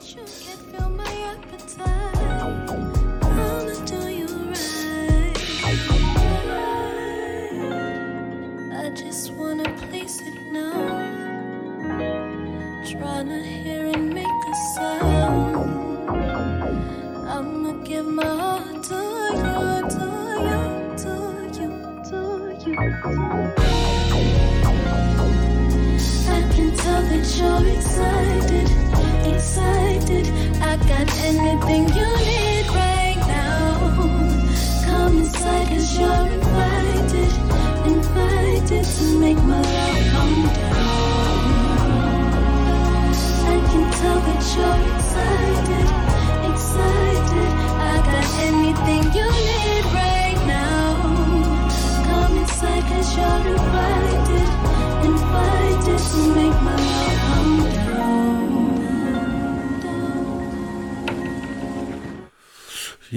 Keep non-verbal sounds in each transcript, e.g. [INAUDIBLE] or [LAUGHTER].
I just wanna place it now. Tryna hear it make a sound. I'ma give my heart to you, to you, to you, to you. I can tell that you're excited. Anything you need right now. Come you're invited, invited to make my. I can tell that you're excited, excited. I got anything you need right now. Come you're invited, invited to make my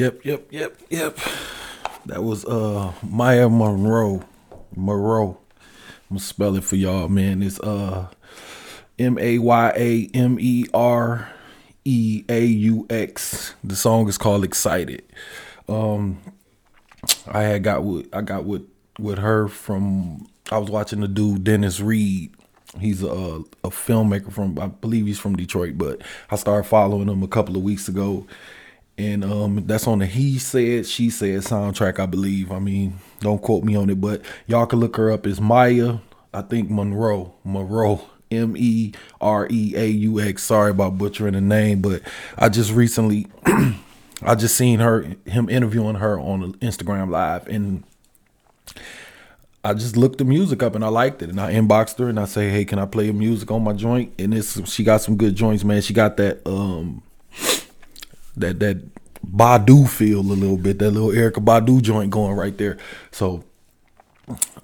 Yep, yep, yep, yep. That was uh Maya Monroe. Monroe. I'm gonna spell it for y'all, man. It's uh M A Y A M E R E A U X. The song is called Excited. Um I had got with I got with with her from I was watching the dude Dennis Reed. He's a a filmmaker from I believe he's from Detroit, but I started following him a couple of weeks ago. And um that's on the He Said, She Said soundtrack, I believe. I mean, don't quote me on it, but y'all can look her up. It's Maya, I think Monroe. Monroe. M E R E A U X. Sorry about butchering the name, but I just recently [CLEARS THROAT] I just seen her him interviewing her on Instagram live and I just looked the music up and I liked it and I inboxed her and I say, "Hey, can I play music on my joint?" And it's she got some good joints, man. She got that um that that Badu feel a little bit, that little Erykah Badu joint going right there. So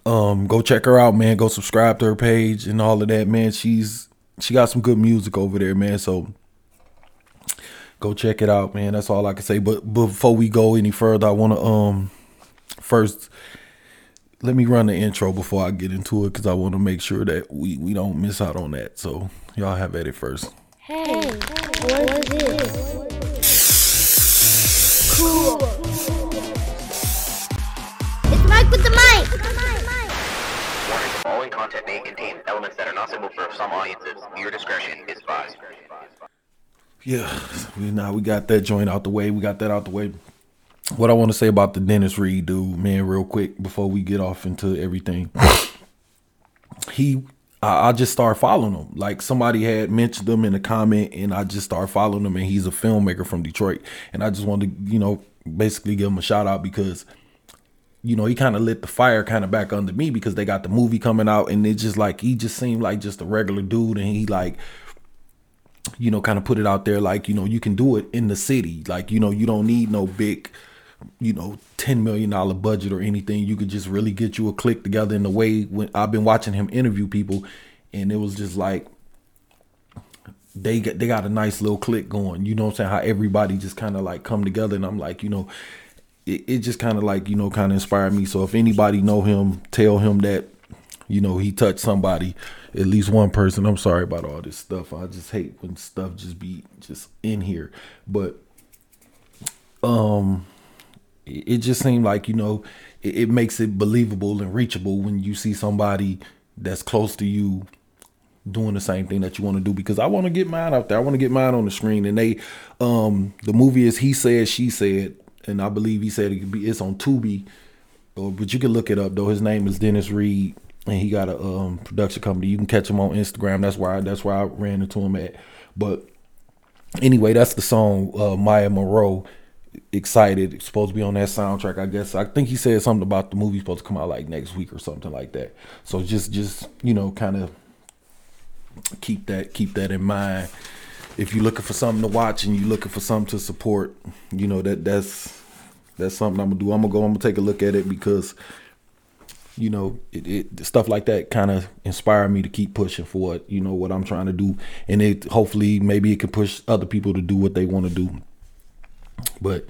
um go check her out, man. Go subscribe to her page and all of that, man. She's she got some good music over there, man. So go check it out, man. That's all I can say. But before we go any further, I want to um first let me run the intro before I get into it because I want to make sure that we we don't miss out on that. So y'all have at it first. Hey, what is this? Cool. It's Mike with the mic. Warning, the following content may contain elements that are not suitable for some audiences. Your discretion is advised. Yeah, we now we got that joint out the way. We got that out the way. What I want to say about the Dennis Reed dude, man, real quick before we get off into everything. [COUGHS] he, I, I just started following him. Like somebody had mentioned him in a comment, and I just started following him. And he's a filmmaker from Detroit, and I just wanted to, you know, basically give him a shout out because you know, he kind of lit the fire kind of back under me because they got the movie coming out and it just like he just seemed like just a regular dude and he like you know kind of put it out there like you know you can do it in the city like you know you don't need no big you know 10 million dollar budget or anything you could just really get you a click together in the way when I've been watching him interview people and it was just like they got they got a nice little click going. You know what I'm saying? How everybody just kind of like come together and I'm like, you know, it, it just kind of like, you know, kind of inspired me. So if anybody know him, tell him that, you know, he touched somebody, at least one person. I'm sorry about all this stuff. I just hate when stuff just be just in here. But um it just seemed like, you know, it, it makes it believable and reachable when you see somebody that's close to you doing the same thing that you want to do because I want to get mine out there. I want to get mine on the screen. And they, um, the movie is He Said, She Said, and I believe he said it could be it's on Tubi, or but you can look it up though. His name is Dennis Reed, and he got a um production company. You can catch him on Instagram. That's why that's where I ran into him at. But anyway, that's the song uh, Maya Mereaux. Excited, it's supposed to be on that soundtrack. I guess I think he said something about the movie supposed to come out like next week or something like that. So just just you know kind of keep that keep that in mind if you're looking for something to watch and you're looking for something to support you know that that's that's something i'm gonna do i'm gonna go i'm gonna take a look at it because you know it, it stuff like that kind of inspired me to keep pushing for what you know what i'm trying to do and it hopefully maybe it can push other people to do what they want to do but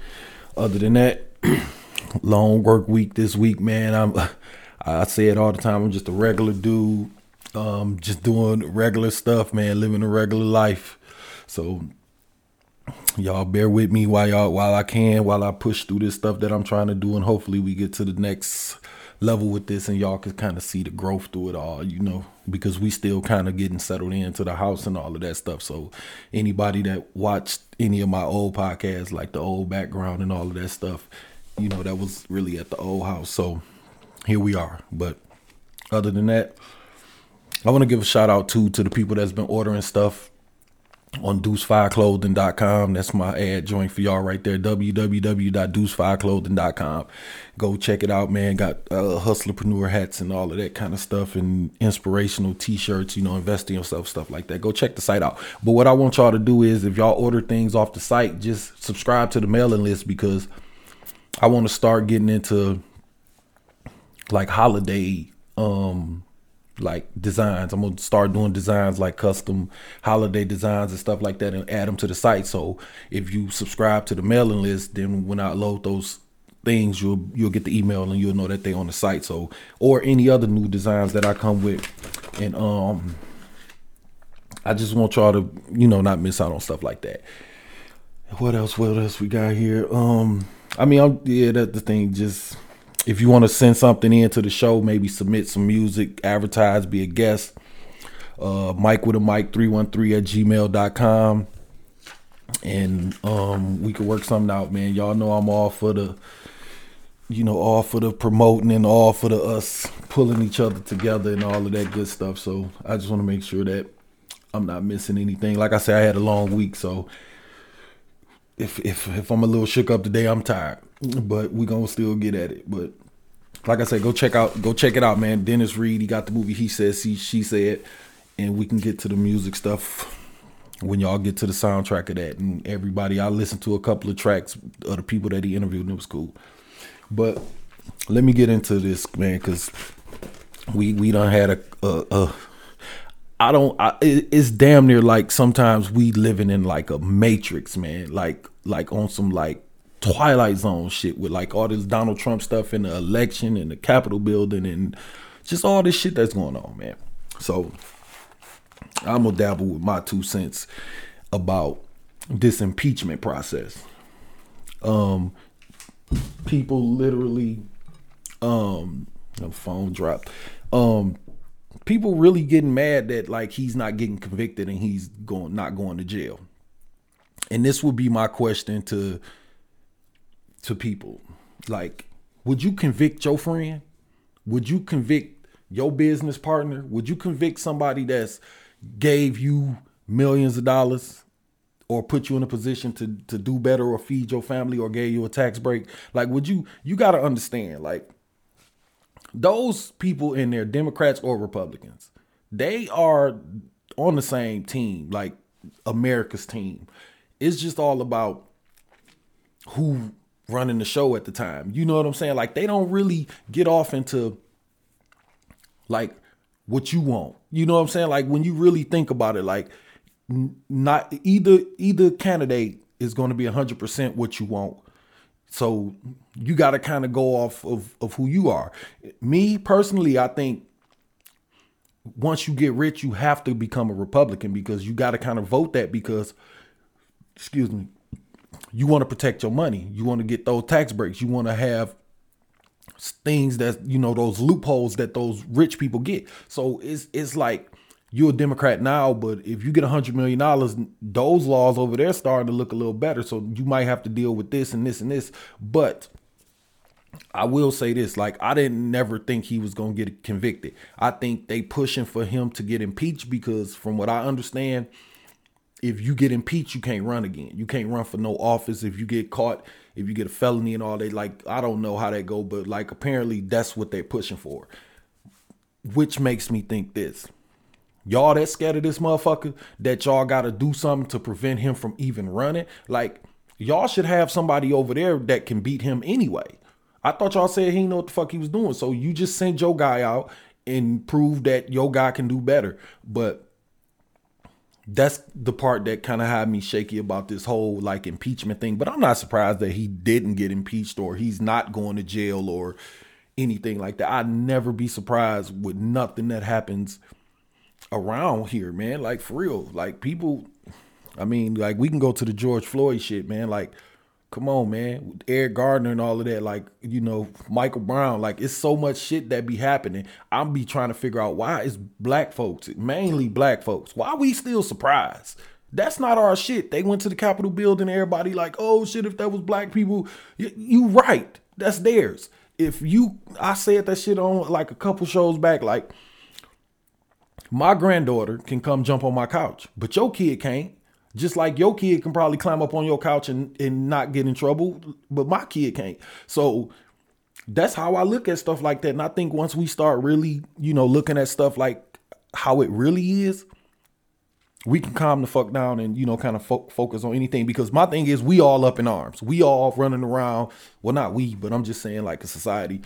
other than that [CLEARS THROAT] long work week this week man. I'm [LAUGHS] i say it all the time. I'm just a regular dude. Um just doing regular stuff man. Living a regular life. So y'all bear with me while y'all while I can while I push through this stuff that I'm trying to do and hopefully we get to the next level with this and y'all can kind of see the growth through it all, you know, because we still kind of getting settled into the house and all of that stuff. So anybody that watched any of my old podcasts, like the old background and all of that stuff, you know, that was really at the old house. So here we are. But other than that, I want to give a shout out too to the people that's been ordering stuff on deucefiveclothing.com. That's my ad joint for y'all right there. www.deucefiveclothing.com. Go check it out, man. Got uh, hustlerpreneur hats and all of that kind of stuff and inspirational t-shirts, you know, invest in yourself, stuff like that. Go check the site out. But what I want y'all to do is if y'all order things off the site, just subscribe to the mailing list because I want to start getting into like holiday um like designs. I'm gonna start doing designs like custom holiday designs and stuff like that, and add them to the site. So if you subscribe to the mailing list, then when I load those things, you'll you'll get the email and you'll know that they're on the site. So or any other new designs that I come with, and um, I just want y'all to you know not miss out on stuff like that. What else? What else we got here? Um, I mean, I'm yeah, that the thing just if you want to send something into the show, maybe submit some music, advertise, be a guest. Uh, Mike with a mic 313 at gmail.com. And um, we can work something out, man. Y'all know I'm all for the, you know, all for the promoting and all for the us pulling each other together and all of that good stuff. So I just want to make sure that I'm not missing anything. Like I said, I had a long week, so if if if I'm a little shook up today, I'm tired. But we gonna still get at it. But like I said, go check out go check it out, man. Dennis Reed, he got the movie He Says He She Said, and we can get to the music stuff when y'all get to the soundtrack of that. And everybody, I listened to a couple of tracks of the people that he interviewed, and it was cool. But let me get into this, man, because we we done had a, a, a I don't. I, it, it's damn near like sometimes we living in like a matrix, man. Like like on some like Twilight Zone shit with like all this Donald Trump stuff in the election and the Capitol building and just all this shit that's going on, man. So I'm gonna dabble with my two cents about this impeachment process. Um, people literally, um, the phone dropped. Um, people really getting mad that like he's not getting convicted and he's going not going to jail. And this would be my question to to people. Like, would you convict your friend? Would you convict your business partner? Would you convict somebody that's gave you millions of dollars or put you in a position to to do better or feed your family or gave you a tax break? Like, would you you got to understand like those people in there, Democrats or Republicans, they are on the same team, like America's team. It's just all about who running the show at the time. You know what I'm saying? Like they don't really get off into like what you want. You know what I'm saying? Like when you really think about it, like not either either candidate is going to be 100% what you want so you got to kind of go off of, of who you are. Me personally, I think once you get rich, you have to become a Republican because you got to kind of vote that because, excuse me, you want to protect your money. You want to get those tax breaks. You want to have things that you know those loopholes that those rich people get. So it's it's like you're a Democrat now, but if you get a hundred million dollars, those laws over there starting to look a little better. So you might have to deal with this and this and this. But I will say this: like I didn't never think he was gonna get convicted. I think they pushing for him to get impeached because, from what I understand, if you get impeached, you can't run again. You can't run for no office if you get caught. If you get a felony and all, they like I don't know how that go, but like apparently that's what they're pushing for. Which makes me think this Y'all that scared of this motherfucker that y'all got to do something to prevent him from even running. Like y'all should have somebody over there that can beat him anyway. I thought y'all said he know what the fuck he was doing. So you just sent your guy out and prove that your guy can do better. But that's the part that kind of had me shaky about this whole like impeachment thing. But I'm not surprised that he didn't get impeached or he's not going to jail or anything like that. I'd never be surprised with nothing that happens around here, man. Like for real. Like people I mean, like we can go to the George Floyd shit, man. Like, come on, man. Eric Garner and all of that. Like, you know, Michael Brown. Like, it's so much shit that be happening. I'm be trying to figure out why is black folks, mainly black folks, why we still surprised. That's not our shit. They went to the Capitol building. Everybody like, oh shit, if that was black people, you right. That's theirs. If you, I said that shit on like a couple shows back. Like, my granddaughter can come jump on my couch, but your kid can't. Just like your kid can probably climb up on your couch and, and not get in trouble, but my kid can't. So that's how I look at stuff like that. And I think once we start really, you know, looking at stuff like how it really is, we can calm the fuck down and you know kind of fo- focus on anything because my thing is we all up in arms we all running around well not we but i'm just saying like a society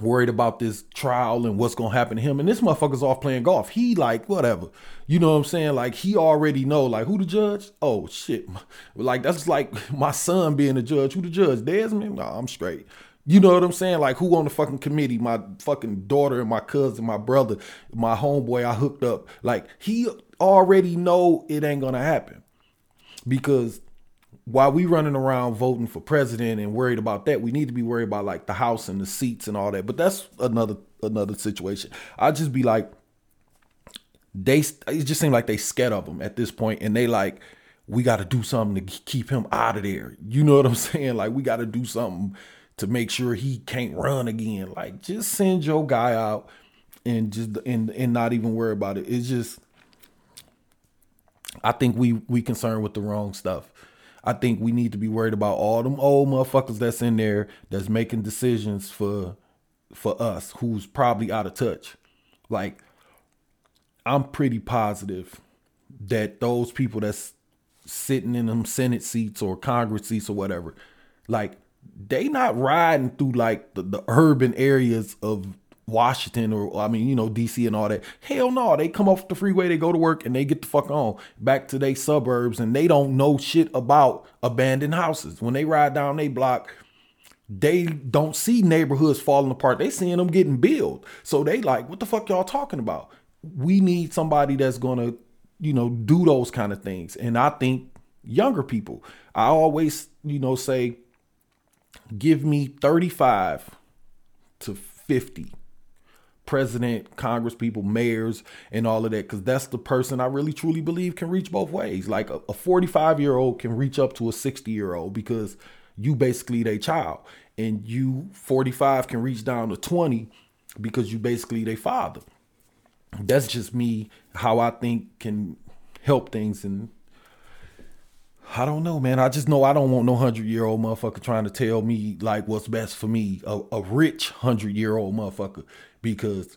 worried about this trial and what's gonna happen to him. And this motherfucker's off playing golf. He like whatever. You know what i'm saying? Like he already know like who the judge? Oh shit. [LAUGHS] Like that's like [LAUGHS] my son being the judge. Who the judge? Desmond? No i'm straight. You know what I'm saying? Like who on the fucking committee? My fucking daughter and my cousin, my brother, my homeboy I hooked up. Like he already know it ain't gonna happen. Because while we running around voting for president and worried about that, we need to be worried about like the house and the seats and all that. But that's another another situation. I just be like, they it just seemed like they scared of him at this point, and they like, we got to do something to keep him out of there. You know what I'm [LAUGHS] saying? Like we got to do something to make sure he can't run again. Like just send your guy out and just and and not even worry about it. It's just I think we we concerned with the wrong stuff. I think we need to be worried about all them old motherfuckers that's in there that's making decisions for for us who's probably out of touch. Like I'm pretty positive that those people that's sitting in them Senate seats or Congress seats or whatever, like they not riding through like the, the urban areas of Washington or I mean, you know, DC and all that. Hell no, they come off the freeway, they go to work and they get the fuck on back to their suburbs and they don't know shit about abandoned houses. When they ride down they block, they don't see neighborhoods falling apart. They seeing them getting built. So they like, what the fuck y'all talking about? We need somebody that's gonna, you know, do those kind of things. And I think younger people, I always, you know, say give me 35 to 50 president, congress people, mayors, and all of that, because that's the person I really truly believe can reach both ways. Like a 45 year old can reach up to a 60 year old because you basically their child, and you 45 can reach down to 20 because you basically their father. That's just me how I think can help things and I don't know, man. I just know I don't want no hundred year old motherfucker trying to tell me like what's best for me. A, a rich hundred year old motherfucker, because,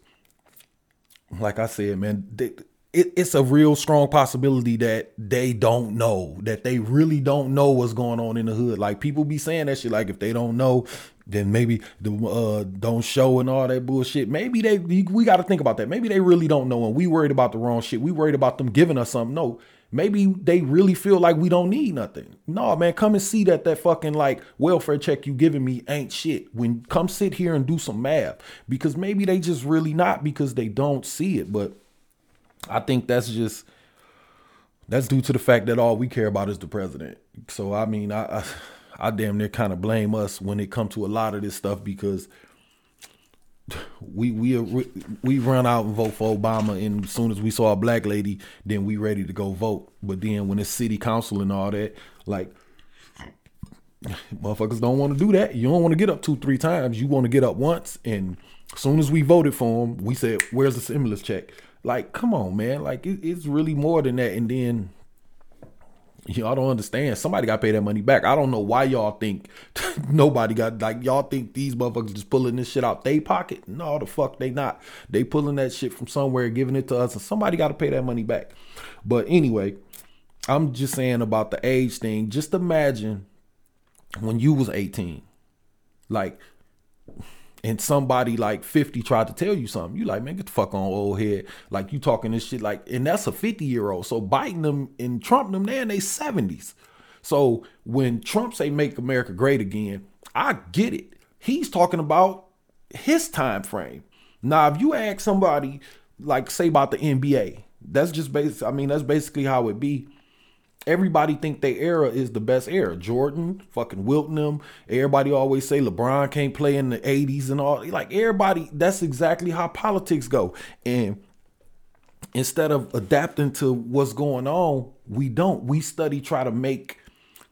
like I said, man, they, it, it's a real strong possibility that they don't know, that they really don't know what's going on in the hood. Like people be saying that shit. Like if they don't know, then maybe the uh, don't show and all that bullshit. Maybe they we got to think about that. Maybe they really don't know, and we worried about the wrong shit. We worried about them giving us something. No, maybe they really feel like we don't need nothing. No, man, come and see that that fucking like welfare check you giving me ain't shit. When come sit here and do some math because maybe they just really not because they don't see it. But I think that's just that's due to the fact that all we care about is the president. So I mean, I I, I damn near kind of blame us when it come to a lot of this stuff because we uh, we we run out and vote for Obama, and as soon as we saw a black lady, then we ready to go vote. But then when it's city council and all that, like motherfuckers don't want to do that. You don't want to get up two three times. You want to get up once, and as soon as we voted for him, we said, "Where's the stimulus check?" Like, come on, man. Like it, it's really more than that. And then y'all don't understand. Somebody got to pay that money back. I don't know why y'all think [LAUGHS] nobody got like y'all think these motherfuckers just pulling this shit out they pocket. No, the fuck they not. They pulling that shit from somewhere, giving it to us, and somebody got to pay that money back. But anyway, I'm just saying about the age thing. Just imagine when you was 18, like and somebody like 50 tried to tell you something, you like, man, get the fuck on old head. Like you talking this shit like, and that's a 50 year old. So Biden them and Trump them, they in their 70s. So when Trump say make America great again, I get it. He's talking about his time frame. Now, if you ask somebody like say about the NBA, that's just basic. I mean, that's basically how it be. Everybody think their era is the best era. Jordan, fucking Wilton them. Everybody always say LeBron can't play in the 80s and all. Like everybody, that's exactly how politics go. And instead of adapting to what's going on, we don't. We study try to make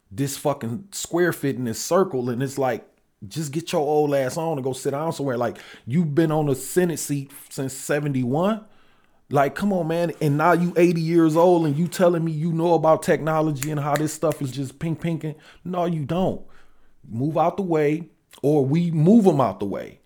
this fucking square fit in this circle, and it's like just get your old ass on and go sit down somewhere. Like you've been on the Senate seat since 71. Like, come on, man. And now you 80 years old and you telling me you know about technology and how this stuff is just pink pinking. No, you don't. Move out the way, or we move them out the way.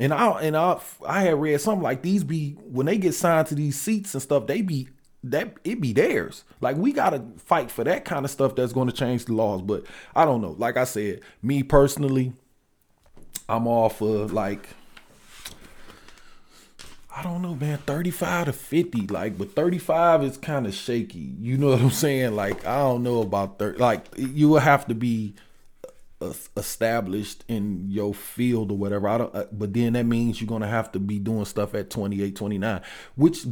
And I and I I had read something like these be when they get signed to these seats and stuff, they be that it be theirs. Like we gotta fight for that kind of stuff that's to change the laws. But I don't know. Like I said, me personally, I'm all for like I don't know, man, 35 to 50. Like, but 35 is kind of shaky. You know what I'm saying? Like, I don't know about 30. Like, you will have to be established in your field or whatever. I don't, uh, but then that means you're gonna have to be doing stuff at 28, 29, which,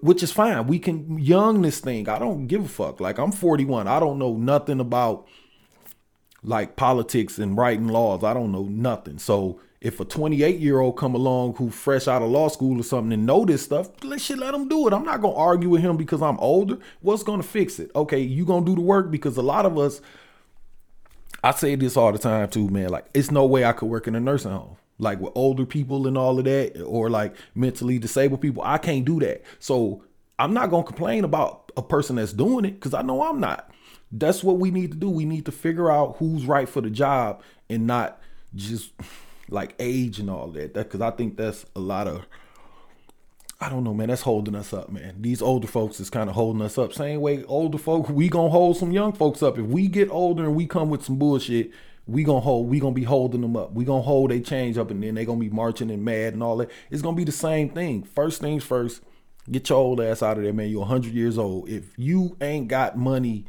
which is fine. We can young this thing. I don't give a fuck. Like, I'm 41. I don't know nothing about like politics and writing laws. I don't know nothing. So if a 28 year old come along who fresh out of law school or something and know this stuff, let shit let him do it. I'm not gonna argue with him because I'm older. What's gonna fix it? Okay, you gonna do the work because a lot of us. I say this all the time too, man. Like it's no way I could work in a nursing home. Like with older people and all of that, or like mentally disabled people, I can't do that. So I'm not gonna complain about a person that's doing it because I know I'm not. That's what we need to do. We need to figure out who's right for the job and not just like age and all that. Because I think that's a lot of I don't know, man. That's holding us up, man. These older folks is kind of holding us up. Same way older folk, we gonna hold some young folks up. If we get older and we come with some bullshit, we gonna hold. We gonna be holding them up. We gonna hold they change up, and then they gonna be marching and mad and all that. It's gonna be the same thing. First things first. Get your old ass out of there, man. You're 100 years old. If you ain't got money,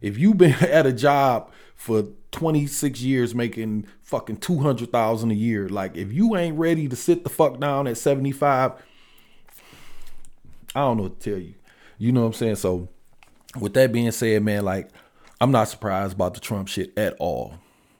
if you been [LAUGHS] at a job for 26 years making fucking 200,000 a year. Like if you ain't ready to sit the fuck down at 75, I don't know what to tell you. You know what I'm saying? So with that being said, man, like I'm not surprised about the Trump shit at all.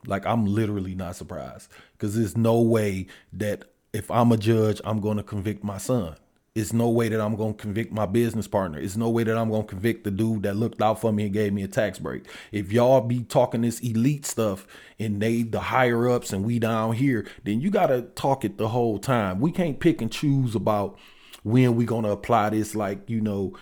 Like I'm literally not surprised cuz there's no way that if I'm a judge, I'm going to convict my son. It's no way that I'm gonna convict my business partner. It's no way that I'm gonna convict the dude that looked out for me and gave me a tax break. If y'all be talking this elite stuff and they the higher ups and we down here, then you gotta talk it the whole time. We can't pick and choose about when we gonna apply this, like you know,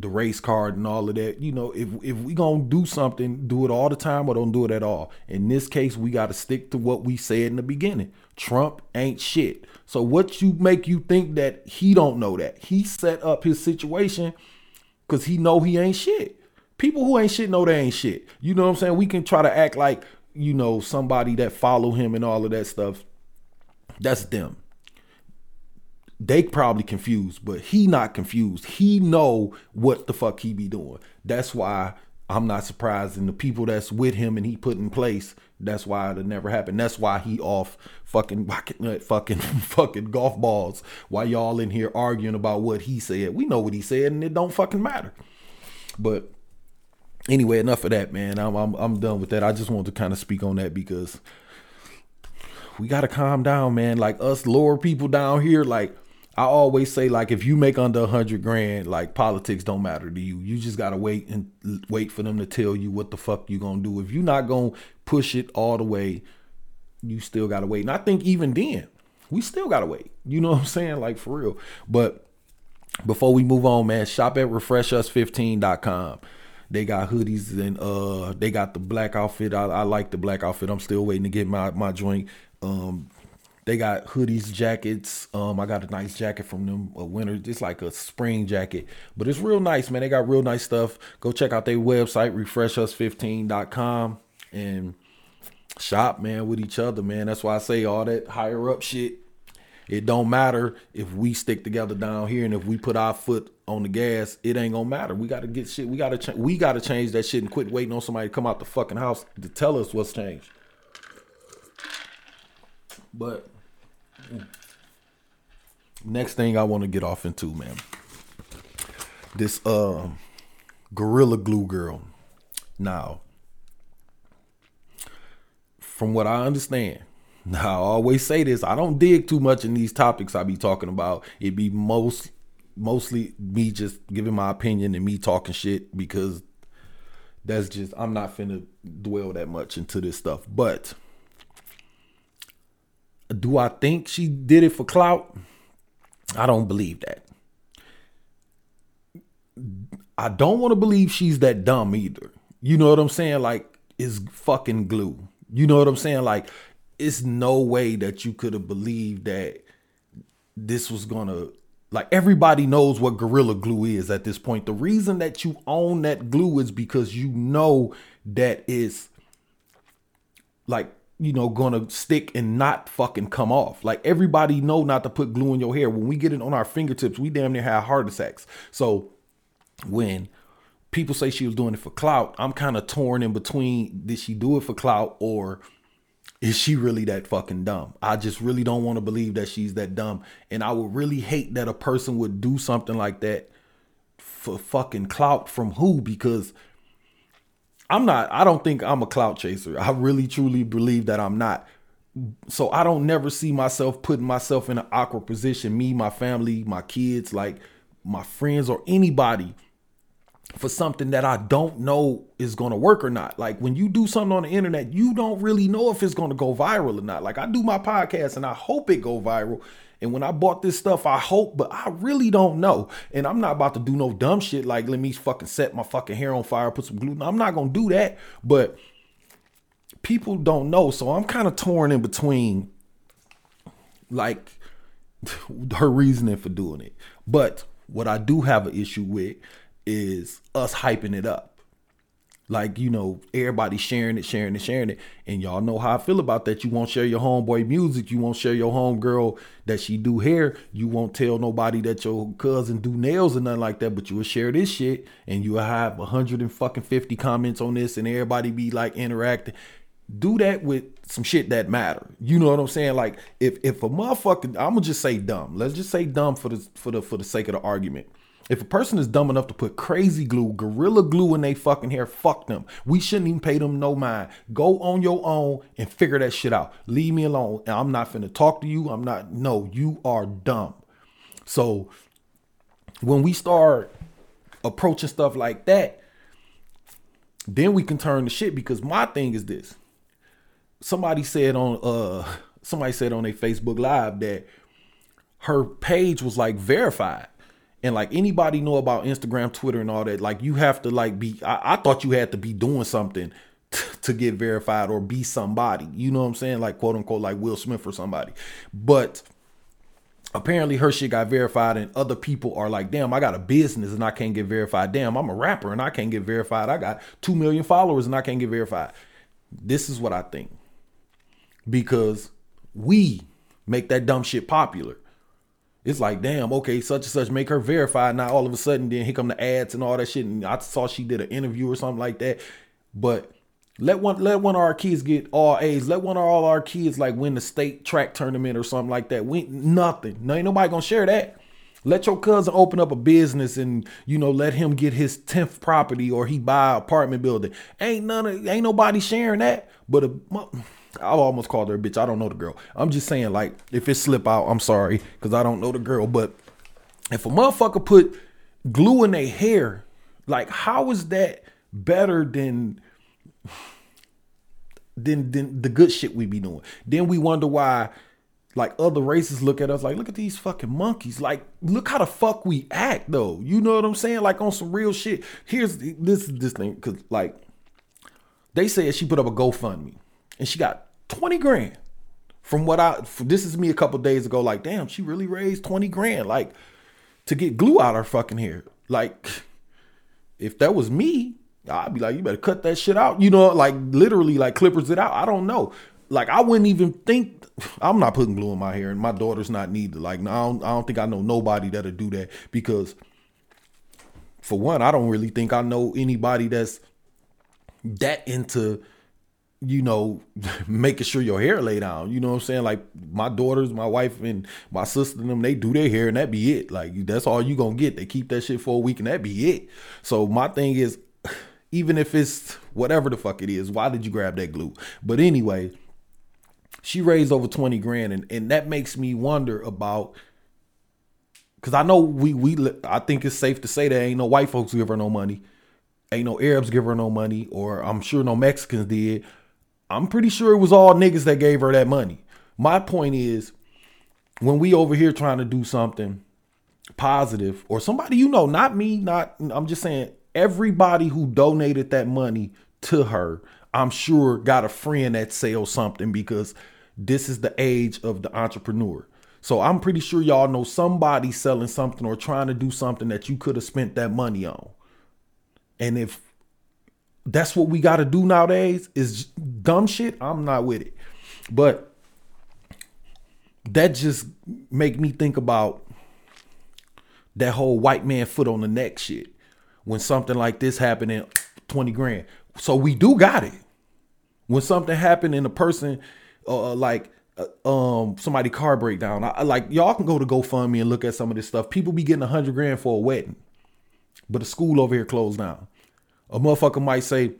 the race card and all of that. You know, if if we gonna do something, do it all the time or don't do it at all. In this case, we gotta stick to what we said in the beginning. Trump ain't shit. So what you make you think that he don't know that? He set up his situation because he know he ain't shit. People who ain't shit know they ain't shit. You know what I'm saying? We can try to act like, you know, somebody that follow him and all of that stuff. That's them. They probably confused, but he not confused. He know what the fuck he be doing. That's why I'm not surprised. And the people that's with him and he put in place that's why it never happened. That's why he off fucking [LAUGHS] fucking fucking golf balls Why y'all in here arguing about what he said. We know what he said and it don't fucking matter. But anyway, enough of that, man. I'm I'm, I'm done with that. I just wanted to kind of speak on that because we got to calm down, man. Like us lower people down here, like I always say, like if you make under a hundred grand, like politics don't matter to you. You just gotta wait and wait for them to tell you what the fuck you gonna do. If you're not gonna push it all the way, you still gotta wait. And I think even then, we still gotta wait. You know what I'm saying? Like for real. But before we move on, man, shop at refreshus15.com. They got hoodies and uh they got the black outfit. I, I like the black outfit. I'm still waiting to get my my joint. Um they got hoodies, jackets. Um, I got a nice jacket from them, a winter, just like a spring jacket. But it's real nice, man. They got real nice stuff. Go check out their website, refreshus15.com, and shop, man, with each other, man. That's why I say all that higher up shit. It don't matter if we stick together down here and if we put our foot on the gas, it ain't gonna matter. We gotta get shit. We gotta ch- we gotta change that shit and quit waiting on somebody to come out the fucking house to tell us what's changed. But Next thing I want to get off into, man. This uh, Gorilla Glue girl. Now, from what I understand, [LAUGHS] now I always say this, I don't dig too much in these topics I be talking about. It be most mostly me just giving my opinion and me talking shit because that's just I'm not finna dwell that much into this stuff. But do I think she did it for clout? I don't believe that. I don't want to believe she's that dumb either. You know what I'm saying? Like, it's fucking glue. You know what I'm saying? Like, it's no way that you could have believed that this was gonna like everybody knows what gorilla glue is at this point. The reason that you own that glue is because you know that it's like you know gonna stick and not fucking come off. Like everybody know not to put glue in your hair. When we get it on our fingertips, we damn near have heart attacks. So when people say she was doing it for clout, I'm kind of torn in between did she do it for clout or is she really that fucking dumb? I just really don't want to believe that she's that dumb. And I would really hate that a person would do something like that for fucking clout from who? Because I'm not, I don't think I'm a clout chaser. I really truly believe that I'm not. So I don't never see myself putting myself in an awkward position, me, my family, my kids, like my friends or anybody for something that I don't know is going to work or not. Like when you do something on the internet, you don't really know if it's going to go viral or not. Like I do my podcast and I hope it go viral. And when I bought this stuff, I hope, but I really don't know. And I'm not about to do no dumb shit like let me fucking set my fucking hair on fire, put some glue. I'm not to do that. But people don't know. So I'm kind of torn in between like [LAUGHS] her reasoning for doing it. But what I do have an issue with is us hyping it up. Like, you know, everybody sharing it, sharing it, sharing it. And y'all know how I feel about that. You won't share your homeboy music. You won't share your homegirl that she do hair. You won't tell nobody that your cousin do nails or nothing like that. But you will share this shit and you will have 150 comments on this and everybody be like interacting. Do that with some shit that matter. You know what I'm saying? Like if if a motherfucker, I'm gonna just say dumb. Let's just say dumb for the for the for the sake of the argument if a person is dumb enough to put crazy glue, gorilla glue in their fucking hair, fuck them. We shouldn't even pay them no mind. Go on your own and figure that shit out. Leave me alone. And I'm not finna talk to you. I'm not, no, you are dumb. So when we start approaching stuff like that, then we can turn the shit because my thing is this. Somebody said on uh somebody said on a Facebook live that her page was like verified and like anybody know about Instagram, Twitter, and all that, like you have to like be. I, I thought you had to be doing something t- to get verified or be somebody. You know what I'm saying? Like quote unquote, like Will Smith or somebody. But apparently her shit got verified, and other people are like, "Damn, I got a business and I can't get verified. Damn, I'm a rapper and I can't get verified. I got two million followers and I can't get verified." This is what I think because we make that dumb shit popular it's like, damn, okay, such and such make her verified. Now all of a sudden, then here come the ads and all that shit. And I saw she did an interview or something like that. But let one let one of our kids get all A's. Let one of all our kids like win the state track tournament or something like that. We nothing. No, ain't nobody gonna share that. Let your cousin open up a business and you know let him get his tenth property or he buy apartment building. Ain't none of ain't nobody sharing that. But a I almost called her a bitch. I don't know the girl. I'm just saying, like, if it slip out, I'm sorry, because I don't know the girl. But if a motherfucker put glue in their hair, like, how is that better than than than the good shit we be doing? Then we wonder why like other races look at us like, look at these fucking monkeys. Like, look how the fuck we act though. You know what I'm saying? Like on some real shit. Here's this this thing, cause like they said she put up a GoFundMe and she got 20 grand. From what I this is me a couple days ago, like, damn, she really raised 20 grand, like to get glue out her fucking hair. Like, [LAUGHS] if that was me, I'd be like, you better cut that shit out. You know, like literally like clippers it out. I don't know. Like I wouldn't even think [SIGHS] I'm not putting glue in my hair, and my daughter's not neither. Like I don't, I don't think I know nobody that'll do that because, for one, I don't really think I know anybody that's that into you know, [LAUGHS] making sure your hair lay down. You know what I'm saying? Like my daughters, my wife, and my sister and them, they do their hair and that be it. Like that's all you gonna get. They keep that shit for a week and that be it. So my thing is, [SIGHS] Even if it's whatever the fuck it is, why did you grab that glue? But anyway, she raised over 20 grand and, and that makes me wonder about because I know we we I think it's safe to say that ain't no white folks give her no money, ain't no Arabs give her no money, or I'm sure no Mexicans did. I'm pretty sure it was all niggas that gave her that money. My point is, when we over here trying to do something positive, or somebody you know, not me, not I'm just saying everybody who donated that money to her, I'm sure got a friend that sells something because this is the age of the entrepreneur. So I'm pretty sure y'all know somebody selling something or trying to do something that you could have spent that money on. And if that's what we got to do nowadays is dumb shit, I'm not with it. But that just make me think about that whole white man foot on the neck shit. When something like this happening, 20 grand. So we do got it. When something happened in a person uh, uh like uh, um somebody car breakdown, I, like y'all can go to GoFundMe and look at some of this stuff. People be getting a hundred grand for a wedding, but the school over here closed down. A motherfucker might say,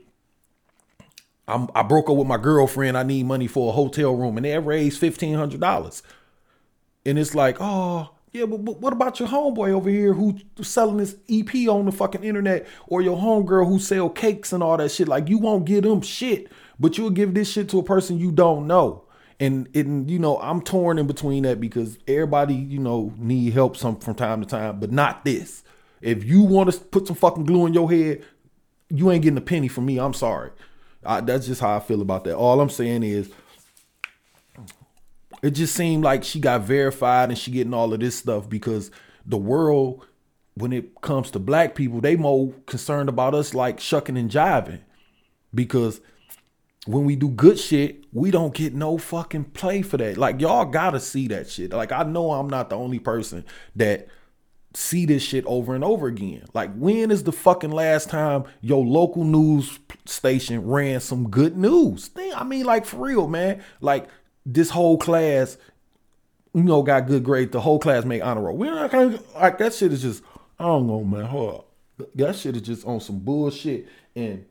I'm, I broke up with my girlfriend. I need money for a hotel room, and they raised fifteen hundred dollars. And it's like, oh yeah, but, but, what about your homeboy over here who's selling this EP on the fucking internet, or your homegirl who sell cakes and all that shit? Like you won't give them shit, but you'll give this shit to a person you don't know. And it, you know, I'm torn in between that because everybody, you know, need help some from time to time, but not this. If you want to put some fucking glue in your head, you ain't getting a penny from me. I'm sorry. I, that's just how I feel about that. All I'm saying is, it just seemed like she got verified and she getting all of this stuff because the world, when it comes to black people, they more concerned about us like shucking and jiving because when we do good shit, we don't get no fucking play for that. Like y'all gotta see that shit. Like I know I'm not the only person that see this shit over and over again. Like, when is the fucking last time your local news station ran some good news? I mean, like for real, man. Like this whole class, you know, got good grades. The whole class made honor roll. We're not gonna like that shit is just I don't know, man. Hold up. That shit is just on some bullshit. And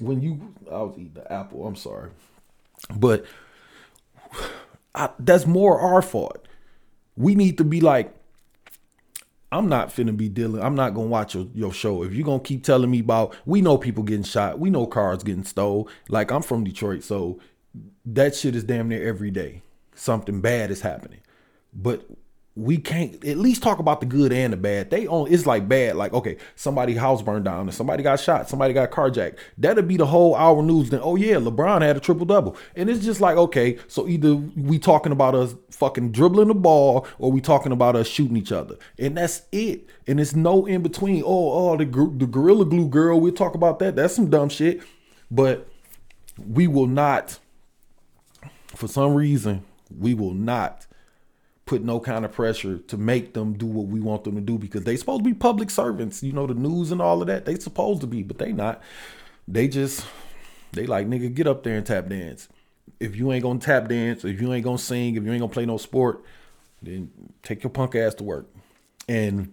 when you, I was eating the apple. I'm sorry, but [SIGHS] I, that's more our fault. We need to be like, I'm not finna be dealing. I'm not gonna watch your, your show. If you're gonna keep telling me about, we know people getting shot, we know cars getting stole. Like I'm from Detroit, so that shit is damn near every day. Something bad is happening. But we can't at least talk about the good and the bad. They on it's like bad, like okay, somebody house burned down and somebody got shot, somebody got carjacked. That'd be the whole hour news. Then oh yeah, LeBron had a triple double, and it's just like okay, so either we talking about us fucking dribbling the ball or we talking about us shooting each other, and that's it. And it's no in between. Oh oh the the gorilla glue girl, we talk about that. That's some dumb shit, but we will not. For some reason, we will not put no kind of pressure to make them do what we want them to do because they supposed to be public servants. You know, the news and all of that. They supposed to be, but they not. They just they like nigga get up there and tap dance. If you ain't gonna tap dance, if you ain't gonna sing, if you ain't gonna play no sport, then take your punk ass to work. And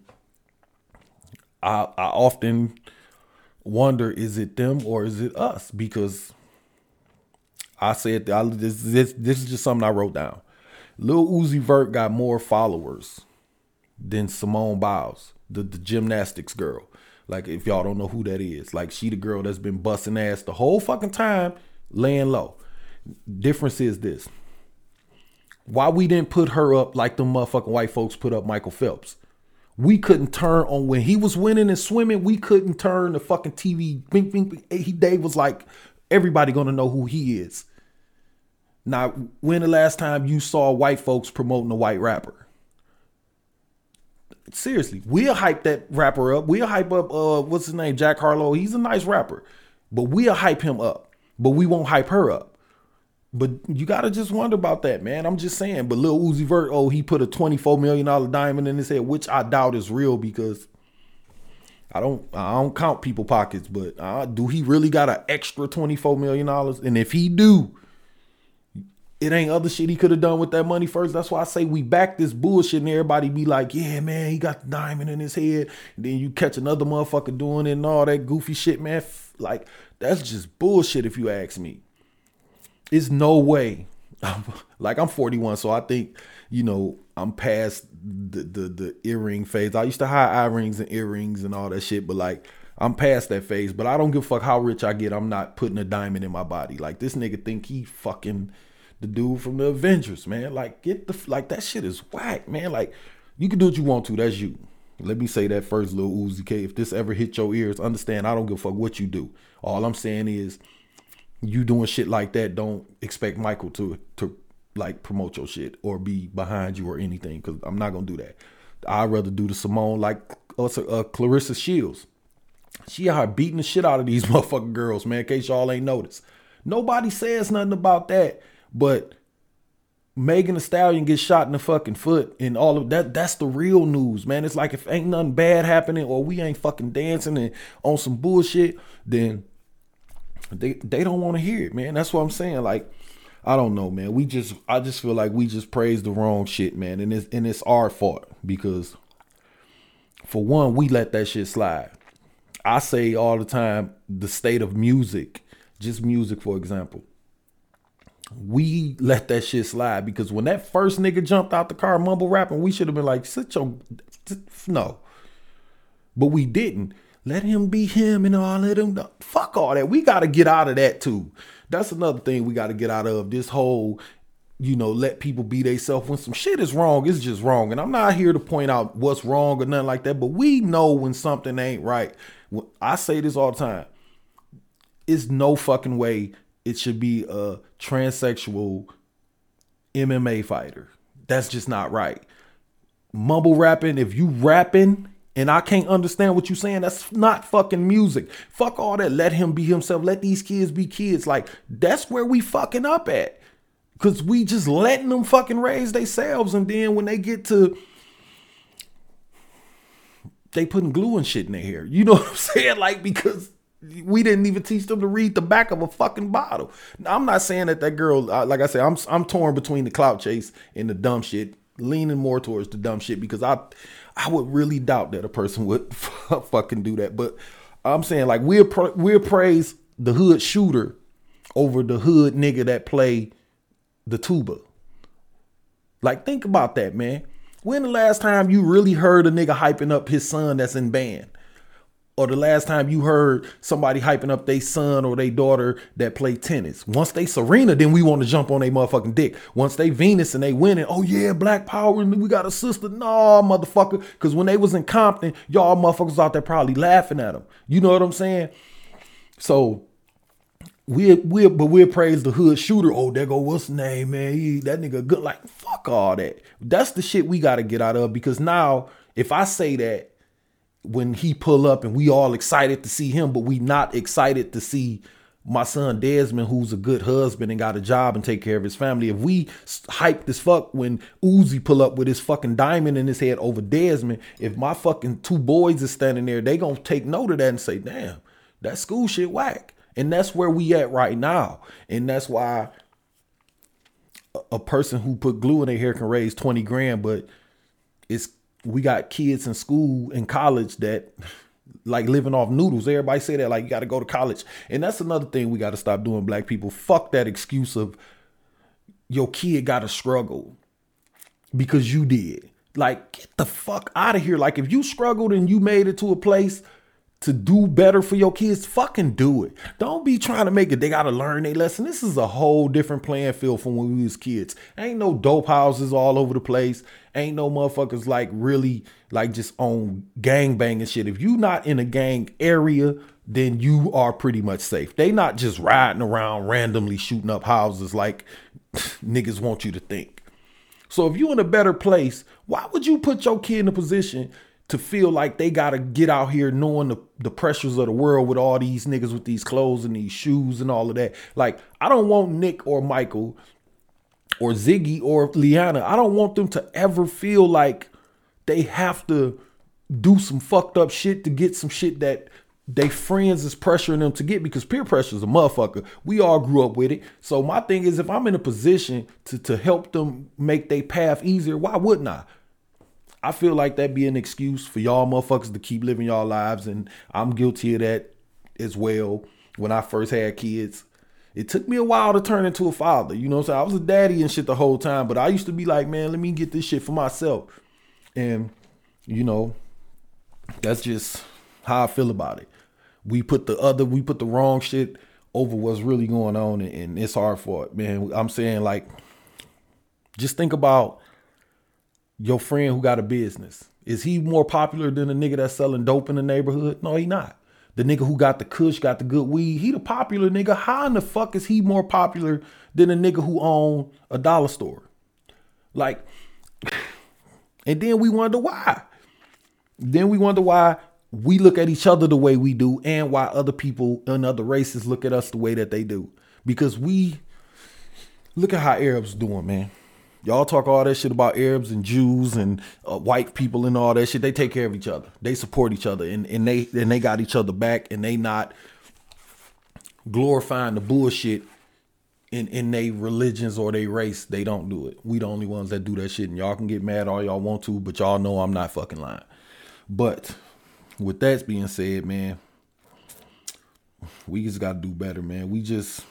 I I often wonder is it them or is it us? Because I said this, this this is just something I wrote down. Lil Uzi Vert got more followers than Simone Biles, the, the gymnastics girl. Like if y'all don't know who that is, like she the girl that's been busting ass the whole fucking time, laying low. Difference is this. Why we didn't put her up like the motherfucking white folks put up Michael Phelps. We couldn't turn on when he was winning and swimming. We couldn't turn the fucking TV. Bing, bing, He Dave was like, everybody gonna know who he is. Now, when the last time you saw white folks promoting a white rapper? Seriously, we'll hype that rapper up. We'll hype up uh what's his name? Jack Harlow. He's a nice rapper. But we'll hype him up. But we won't hype her up. But you gotta just wonder about that, man. I'm just saying. But Lil Uzi Vert, oh, he put a $24 million diamond in his head, which I doubt is real because I don't I don't count people pockets, but uh, do he really got an extra $24 million? And if he do, it ain't other shit he could have done with that money first. That's why I say we back this bullshit and everybody be like, yeah, man, he got the diamond in his head. And then you catch another motherfucker doing it and all that goofy shit, man. Like, that's just bullshit if you ask me. It's no way. [LAUGHS] like I'm 41, so I think, you know, I'm past the, the the earring phase. I used to hide rings and earrings and all that shit, but like I'm past that phase. But I don't give a fuck how rich I get. I'm not putting a diamond in my body. Like this nigga think he fucking the dude from the Avengers, man. Like get the like that shit is whack, man. Like you can do what you want to. That's you. Let me say that first, little Uzi K. If this ever hit your ears, understand I don't give a fuck what you do. All I'm saying is, you doing shit like that. Don't expect Michael to to like promote your shit or be behind you or anything. Cause I'm not gonna do that. I'd rather do the Simone like us, uh, Claressa Shields. She here beating the shit out of these [LAUGHS] motherfucking girls, man. In case y'all ain't noticed, nobody says nothing about that. But Megan Thee Stallion gets shot in the fucking foot and all of that. That's the real news, man. It's like if ain't nothing bad happening or we ain't fucking dancing and on some bullshit, then they they don't want to hear it, man. That's what I'm saying. Like, I don't know, man. We just I just feel like we just praise the wrong shit, man. And it's and it's our fault because for one, we let that shit slide. I say all the time the state of music, just music, for example we let that shit slide because when that first nigga jumped out the car mumble rapping, we should have been like, sit your no. But we didn't. Let him be him and all let him fuck all that. We gotta get out of that too. That's another thing we gotta get out of. This whole, you know, let people be themselves when some shit is wrong, it's just wrong. And I'm not here to point out what's wrong or nothing like that, but we know when something ain't right. I say this all the time. It's no fucking way it should be a transsexual MMA fighter. That's just not right. Mumble rapping, if you rapping and I can't understand what you're saying, that's not fucking music. Fuck all that. Let him be himself. Let these kids be kids. Like, that's where we fucking up at. Cause we just letting them fucking raise themselves. And then when they get to they putting glue and shit in their hair. You know what I'm [LAUGHS] saying? Like, because we didn't even teach them to read the back of a fucking bottle. Now, I'm not saying that that girl, like I said, I'm I'm torn between the clout chase and the dumb shit, leaning more towards the dumb shit because I I would really doubt that a person would [LAUGHS] fucking do that. But I'm saying like we'll we'll praise the hood shooter over the hood nigga that play the tuba. Like think about that, man. When the last time you really heard a nigga hyping up his son that's in band? Or the last time you heard somebody hyping up their son or their daughter that play tennis. Once they Serena, then we want to jump on their motherfucking dick. Once they Venus and they winning, oh yeah, Black Power and we got a sister. No, motherfucker. Because when they was in Compton, y'all motherfuckers out there probably laughing at them. You know what I'm saying? So we we but we'll praise the hood shooter. Oh, there go what's name, man? He, that nigga good. Like fuck all that. That's the shit we got to get out of because now if I say that when he pull up and we all excited to see him, but we not excited to see my son Desmond, who's a good husband and got a job and take care of his family. If we hyped as fuck when Uzi pull up with his fucking diamond in his head over Desmond, if my fucking two boys is standing there, they gonna take note of that and say, damn, that school shit whack. And that's where we at right now. And that's why a person who put glue in their hair can raise 20 grand, but it's we got kids in school and college that like living off noodles. Everybody say that like you got to go to college, and that's another thing we got to stop doing. Black people, fuck that excuse of your kid got to struggle because you did. Like get the fuck out of here. Like if you struggled and you made it to a place to do better for your kids, fucking do it. Don't be trying to make it. They gotta learn their lesson. This is a whole different playing field from when we was kids. Ain't no dope houses all over the place. Ain't no motherfuckers like really like just on gang banging shit. If you not in a gang area, then you are pretty much safe. They not just riding around randomly shooting up houses like [LAUGHS] niggas want you to think. So if you in a better place, why would you put your kid in a position to feel like they gotta get out here knowing the, the pressures of the world with all these niggas with these clothes and these shoes and all of that. Like, I don't want Nick or Michael or Ziggy or Liana. I don't want them to ever feel like they have to do some fucked up shit to get some shit that they friends is pressuring them to get because peer pressure is a motherfucker. We all grew up with it. So my thing is if I'm in a position to to help them make their path easier, why wouldn't I? I feel like that be an excuse for y'all motherfuckers to keep living y'all lives, and I'm guilty of that as well. When I first had kids, it took me a while to turn into a father. You know what I'm saying? I was a daddy and shit the whole time, but I used to be like, man, let me get this shit for myself. And, you know, that's just how I feel about it. We put the other, we put the wrong shit over what's really going on, and, and it's hard for it, man. I'm saying, like, just think about your friend who got a business. Is he more popular than the nigga that's selling dope in the neighborhood? No, he not. The nigga who got the kush, got the good weed, he the popular nigga. How in the fuck is he more popular than a nigga who own a dollar store? Like, and then we wonder why. Then we wonder why we look at each other the way we do and why other people and other races look at us the way that they do. Because we look at how Arabs doing, man. Y'all talk all that shit about Arabs and Jews and uh, white people and all that shit. They take care of each other. They support each other and, and they and they got each other back and they not glorifying the bullshit in in their religions or their race. They don't do it. We the only ones that do that shit. And y'all can get mad all y'all want to, but y'all know I'm not fucking lying. But with that being said, man, we just gotta do better, man. We just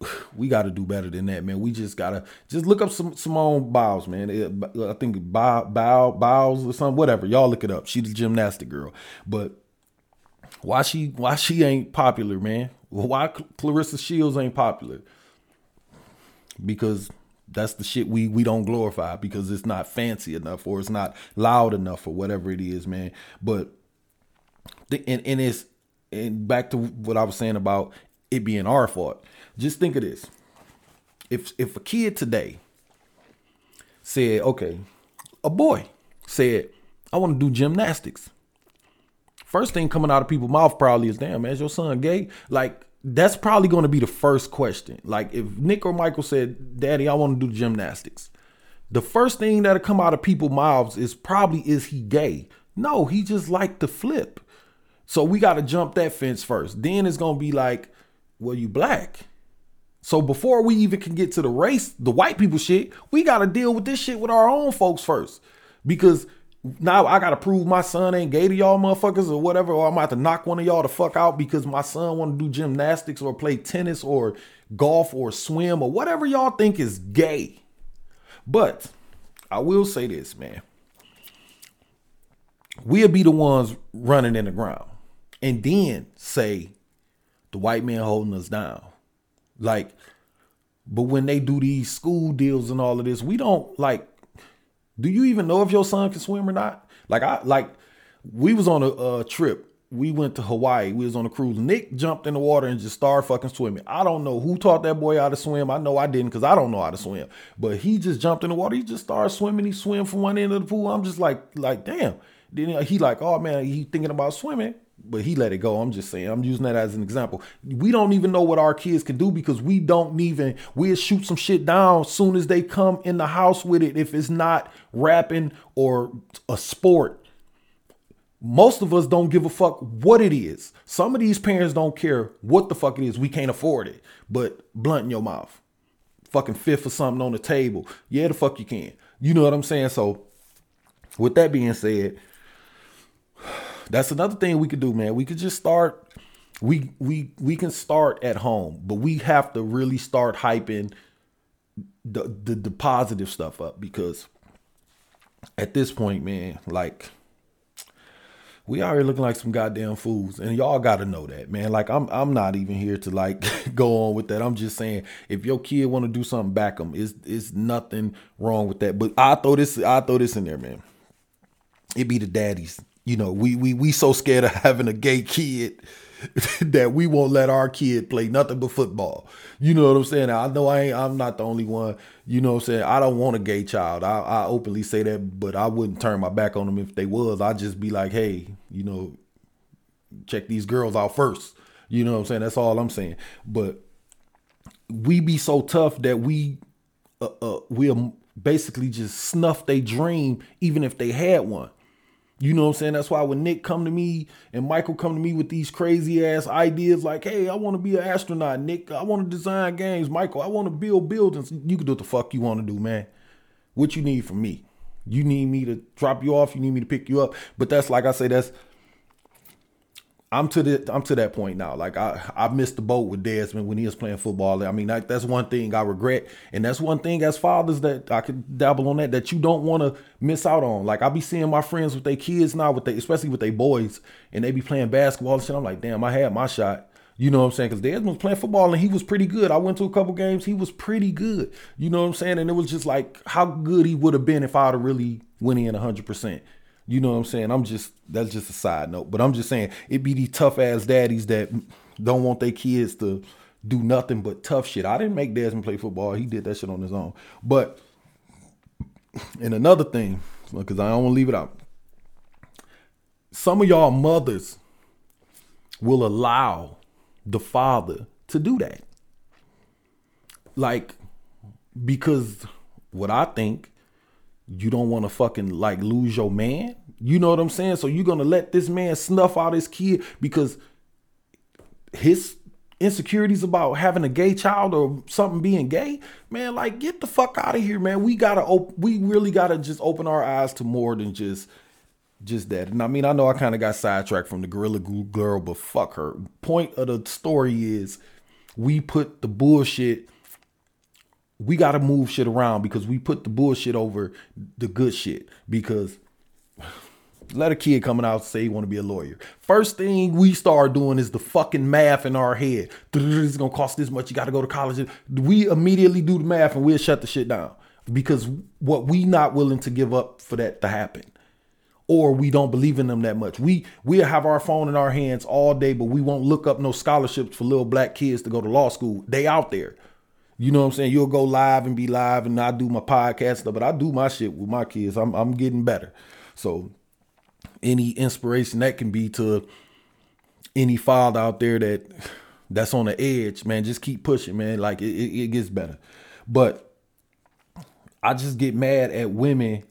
[SIGHS] we got to do better than that, man. We just gotta just look up some Simone Biles, man. I think Bow Bow Biles or something, whatever. Y'all look it up. She's a gymnastic girl, but why she why she ain't popular, man? Why Claressa Shields ain't popular? Because that's the shit we we don't glorify because it's not fancy enough or it's not loud enough or whatever it is, man. But the, and and it's and back to what I was saying about it being our fault just think of this. If if a kid today said, okay, a boy said, I want to do gymnastics. First thing coming out of people's mouth probably is, damn, man, is your son gay? Like, that's probably going to be the first question. Like, if Nick or Michael said, Daddy, I want to do gymnastics, the first thing that'll come out of people's mouths is probably, is he gay? No, he just like to flip. So we got to jump that fence first. Then it's going to be like, well, you black. So before we even can get to the race, the white people shit, we got to deal with this shit with our own folks first. Because now I got to prove my son ain't gay to y'all motherfuckers or whatever, or I'm about to knock one of y'all the fuck out because my son want to do gymnastics or play tennis or golf or swim or whatever y'all think is gay. But I will say this, man. We'll be the ones running in the ground and then say the white man holding us down. Like, but when they do these school deals and all of this, we don't like. Do you even know if your son can swim or not? Like I like, we was on a, a trip. We went to Hawaii. We was on a cruise. Nick jumped in the water and just started fucking swimming. I don't know who taught that boy how to swim. I know I didn't because I don't know how to swim. But he just jumped in the water. He just started swimming. He swam from one end of the pool. I'm just like, like, damn. Then he like, oh man, he thinking about swimming but he let it go. I'm just saying, I'm using that as an example. We don't even know what our kids can do because we don't even, we'll shoot some shit down soon as they come in the house with it if it's not rapping or a sport. Most of us don't give a fuck what it is. Some of these parents don't care what the fuck it is. We can't afford it. But blunt in your mouth. Fucking fifth or something on the table. Yeah, the fuck you can. You know what I'm saying? So, with that being said, that's another thing we could do, man. We could just start. We we we can start at home, but we have to really start hyping the the, the positive stuff up because at this point, man, like we already looking like some goddamn fools, and y'all got to know that, man. Like I'm, I'm not even here to like [LAUGHS] go on with that. I'm just saying, if your kid want to do something, back them. Is is nothing wrong with that. But I throw this, I throw this in there, man. It be the daddies you know, we we we so scared of having a gay kid [LAUGHS] that we won't let our kid play nothing but football. You know what I'm saying? I know I ain't I'm not the only one. You know what I'm saying? I don't want a gay child. I, I openly say that, but I wouldn't turn my back on them if they was. I'd just be like, hey, you know, check these girls out first. You know what I'm saying? That's all I'm saying. But we be so tough that we uh, uh we'll basically just snuff their dream even if they had one You know what I'm saying? That's why when Nick come to me and Michael come to me with these crazy ass ideas like, hey, I want to be an astronaut, Nick. I want to design games. Michael, I want to build buildings. You can do what the fuck you want to do, man. What you need from me? You need me to drop you off, you need me to pick you up. But that's like I say, that's I'm to the I'm to that point now. Like I I missed the boat with Desmond when he was playing football. I mean, that, that's one thing I regret, and that's one thing as fathers that I could dabble on that that you don't want to miss out on. Like I be seeing my friends with their kids now, with they especially with their boys, and they be playing basketball and shit. I'm like, damn, I had my shot. You know what I'm saying? Because Desmond was playing football and he was pretty good. I went to a couple games. He was pretty good. You know what I'm saying? And it was just like how good he would have been if I'd have really went in 100 percent. You know what I'm saying? I'm just that's just a side note, but I'm just saying it be these tough ass daddies that don't want their kids to do nothing but tough shit. I didn't make Desmond play football; he did that shit on his own. But and another thing, because I don't want to leave it out, some of y'all mothers will allow the father to do that, like because what I think you don't want to fucking like lose your man. You know what I'm saying? So you're gonna let this man snuff out his kid because his insecurities about having a gay child or something being gay, man, like get the fuck out of here, man. We gotta op- we really gotta just open our eyes to more than just just that. And I mean, I know I kind of got sidetracked from the Gorilla girl, but fuck her. Point of the story is we put the bullshit we got to move shit around because we put the bullshit over the good shit because let a kid coming out say he want to be a lawyer. First thing we start doing is the fucking math in our head. It's gonna cost this much. You got to go to college. We immediately do the math and we'll shut the shit down because what we not willing to give up for that to happen, or we don't believe in them that much. We we have our phone in our hands all day, but we won't look up no scholarships for little black kids to go to law school. They out there. You know what I'm saying? You'll go live and be live, and I do my podcast stuff, but I do my shit with my kids. I'm I'm getting better. So any inspiration that can be to any father out there that that's on the edge, man, just keep pushing, man. Like it, it, it gets better. But I just get mad at women,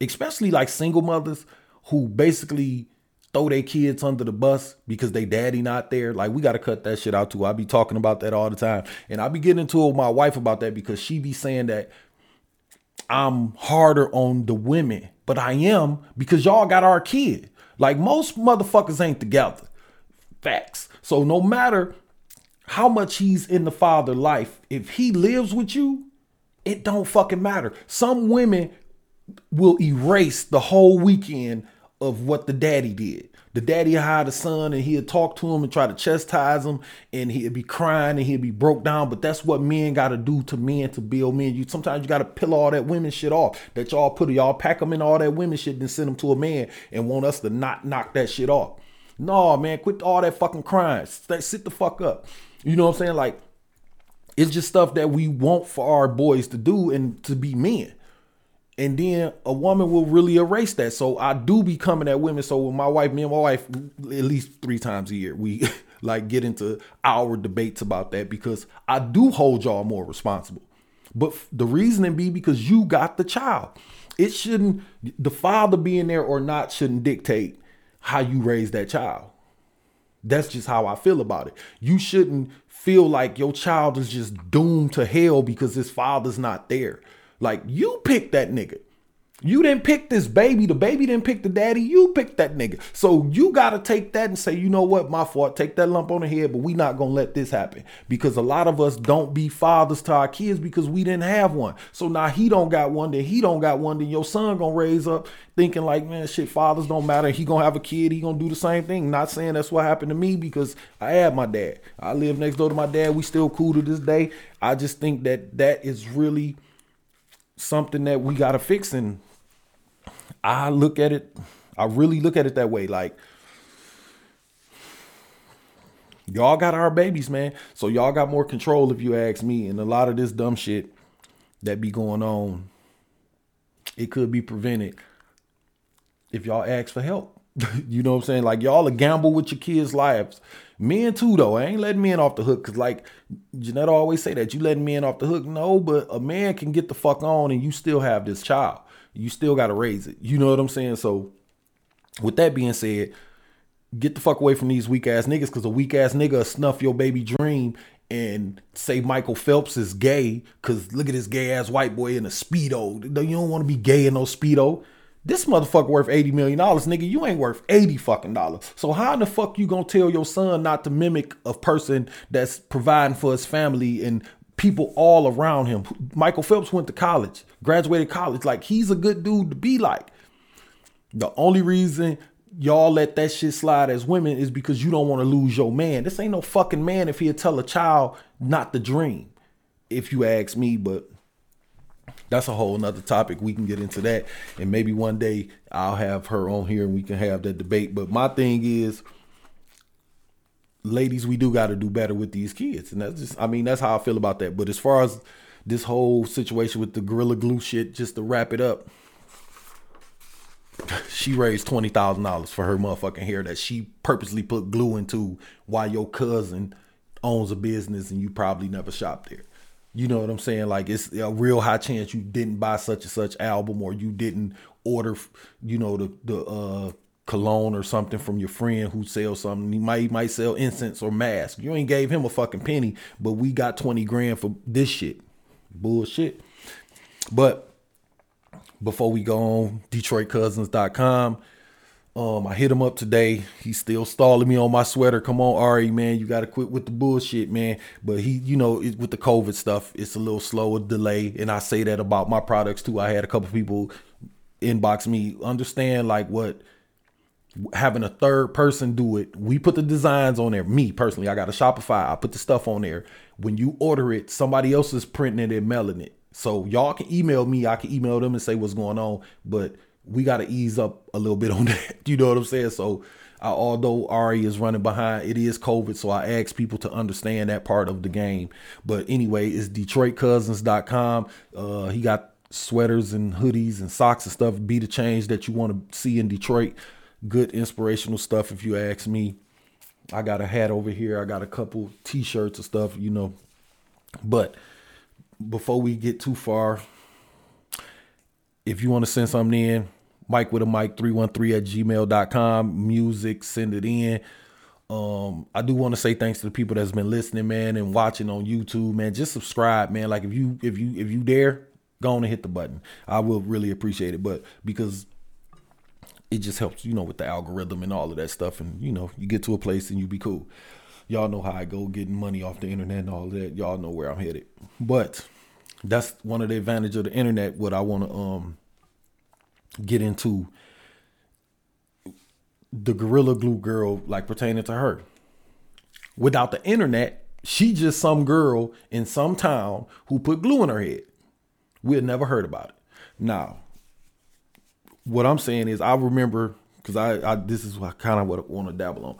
especially like single mothers who basically throw their kids under the bus because they daddy not there. Like we got to cut that shit out too. I be talking about that all the time. And I be getting into it with my wife about that because she be saying that I'm harder on the women, but I am because y'all got our kid. Like most motherfuckers ain't together. Facts. So no matter how much he's in the father life, if he lives with you, it don't fucking matter. Some women will erase the whole weekend of what the daddy did. The daddy had the son and he'd talk to him and try to chastise him and he'd be crying and he'd be broke down. But that's what men got to do to men to build men. You sometimes you got to peel all that women shit off that y'all put y'all pack them in all that women shit and send them to a man and want us to not knock that shit off. No, man, quit all that fucking crying. Sit the fuck up. You know what I'm saying? Like it's just stuff that we want for our boys to do and to be men and then a woman will really erase that. So I do be coming at women. So with my wife, me and my wife, at least three times a year, we [LAUGHS] like get into our debates about that because I do hold y'all more responsible. But the reasoning be because you got the child. It shouldn't the father being there or not shouldn't dictate how you raise that child. That's just how I feel about it. You shouldn't feel like your child is just doomed to hell because his father's not there. Like you picked that nigga. You didn't pick this baby. The baby didn't pick the daddy. You picked that nigga. So you gotta take that and say, you know what, my fault. Take that lump on the head, but we not gonna let this happen because a lot of us don't be fathers to our kids because we didn't have one. So now he don't got one. Then he don't got one. Then your son gonna raise up thinking like, man, shit, fathers don't matter. He gonna have a kid. He gonna do the same thing. Not saying that's what happened to me because I had my dad. I live next door to my dad. We still cool to this day. I just think that that is really something that we gotta fix and I look at it, I really look at it that way. Like y'all got our babies, man. So y'all got more control if you ask me. And a lot of this dumb shit that be going on, it could be prevented if y'all ask for help. [LAUGHS] you know what I'm saying? Like y'all a gamble with your kids' lives. Men too, though. I ain't letting men off the hook because, like Janetta always say that you letting men off the hook. No, but a man can get the fuck on and you still have this child. You still got to raise it. You know what I'm saying? So with that being said, get the fuck away from these weak ass niggas because a weak ass nigga snuff your baby dream and say Michael Phelps is gay because look at this gay ass white boy in a Speedo. You don't want to be gay in no Speedo. This motherfucker worth $80 million, nigga. You ain't worth 80 fucking dollars. So how in the fuck you gonna tell your son not to mimic a person that's providing for his family and people all around him? Michael Phelps went to college, graduated college. Like he's a good dude to be like. The only reason y'all let that shit slide as women is because you don't want to lose your man. This ain't no fucking man if he'll tell a child not to dream, if you ask me, but that's a whole nother topic. We can get into that. And maybe one day I'll have her on here and we can have that debate. But my thing is, ladies, we do got to do better with these kids. And that's just, I mean, that's how I feel about that. But as far as this whole situation with the Gorilla Glue shit, just to wrap it up, [LAUGHS] she raised twenty thousand dollars for her motherfucking hair that she purposely put glue into while your cousin owns a business and you probably never shopped there. You know what I'm saying? Like it's a real high chance you didn't buy such and such album or you didn't order, you know, the the uh, cologne or something from your friend who sells something. He might he might sell incense or mask. You ain't gave him a fucking penny, but we got twenty grand for this shit. Bullshit. But before we go on, DetroitCousins.com. Um, I hit him up today. He's still stalling me on my sweater. Come on, Ari, man, you got to quit with the bullshit, man. But he, you know, it, with the COVID stuff, it's a little slower delay, and I say that about my products too. I had a couple people inbox me. Understand like what having a third person do it. We put the designs on there. Me personally, I got a Shopify. I put the stuff on there. When you order it, somebody else is printing it and mailing it. So y'all can email me. I can email them and say what's going on. But we got to ease up a little bit [LAUGHS] on that. You know what I'm saying? So uh, although Ari is running behind, it is COVID. So I ask people to understand that part of the game. But anyway, it's DetroitCousins.com. Uh, he got sweaters and hoodies and socks and stuff. Be the change that you want to see in Detroit. Good inspirational stuff, if you ask me. I got a hat over here. I got a couple t-shirts and stuff, you know. But before we get too far, if you want to send something in, Mike with a mic 313 at gmail.com. Music, send it in. Um, I do want to say thanks to the people that's been listening, man, and watching on YouTube, man. Just subscribe, man. Like if you if you if you dare, go on and hit the button. I will really appreciate it. But because it just helps, you know, with the algorithm and all of that stuff. And you know, you get to a place and you be cool. Y'all know how I go getting money off the internet and all that. Y'all know where I'm headed. But that's one of the advantage of the internet. What I want to um get into the Gorilla Glue girl, like pertaining to her. Without the internet, she just some girl in some town who put glue in her head. We had never heard about it. Now, what I'm saying is, I remember because I, I, this is what kind of want to dabble on.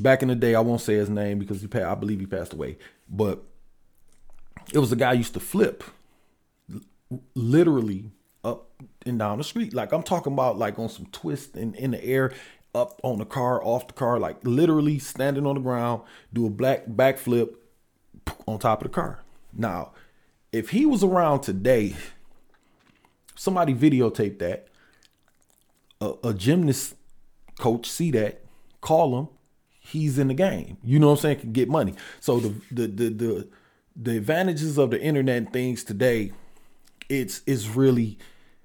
Back in the day, I won't say his name because he, passed, I believe he passed away, but it was a guy used to flip literally up and down the street. Like I'm talking about like on some twist in, in the air, up on the car, off the car, like literally standing on the ground, do a black backflip on top of the car. Now, if he was around today, somebody videotape that, a, a gymnast coach see that, call him, he's in the game. You know what I'm saying? Can get money. So the the the the the advantages of the internet and things today, it's it's really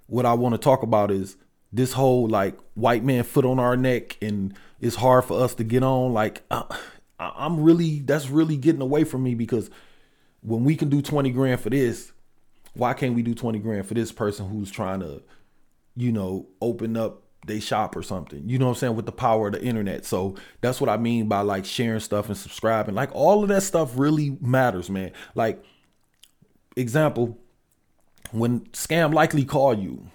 what I want to talk about is this whole like white man foot on our neck and it's hard for us to get on. Like uh, I'm really that's really getting away from me because when we can do 20 grand for this, why can't we do 20 grand for this person who's trying to, you know, open up they shop or something. You know what I'm saying? With the power of the internet. So that's what I mean by like sharing stuff and subscribing. Like all of that stuff really matters, man. Like example, when scam likely call you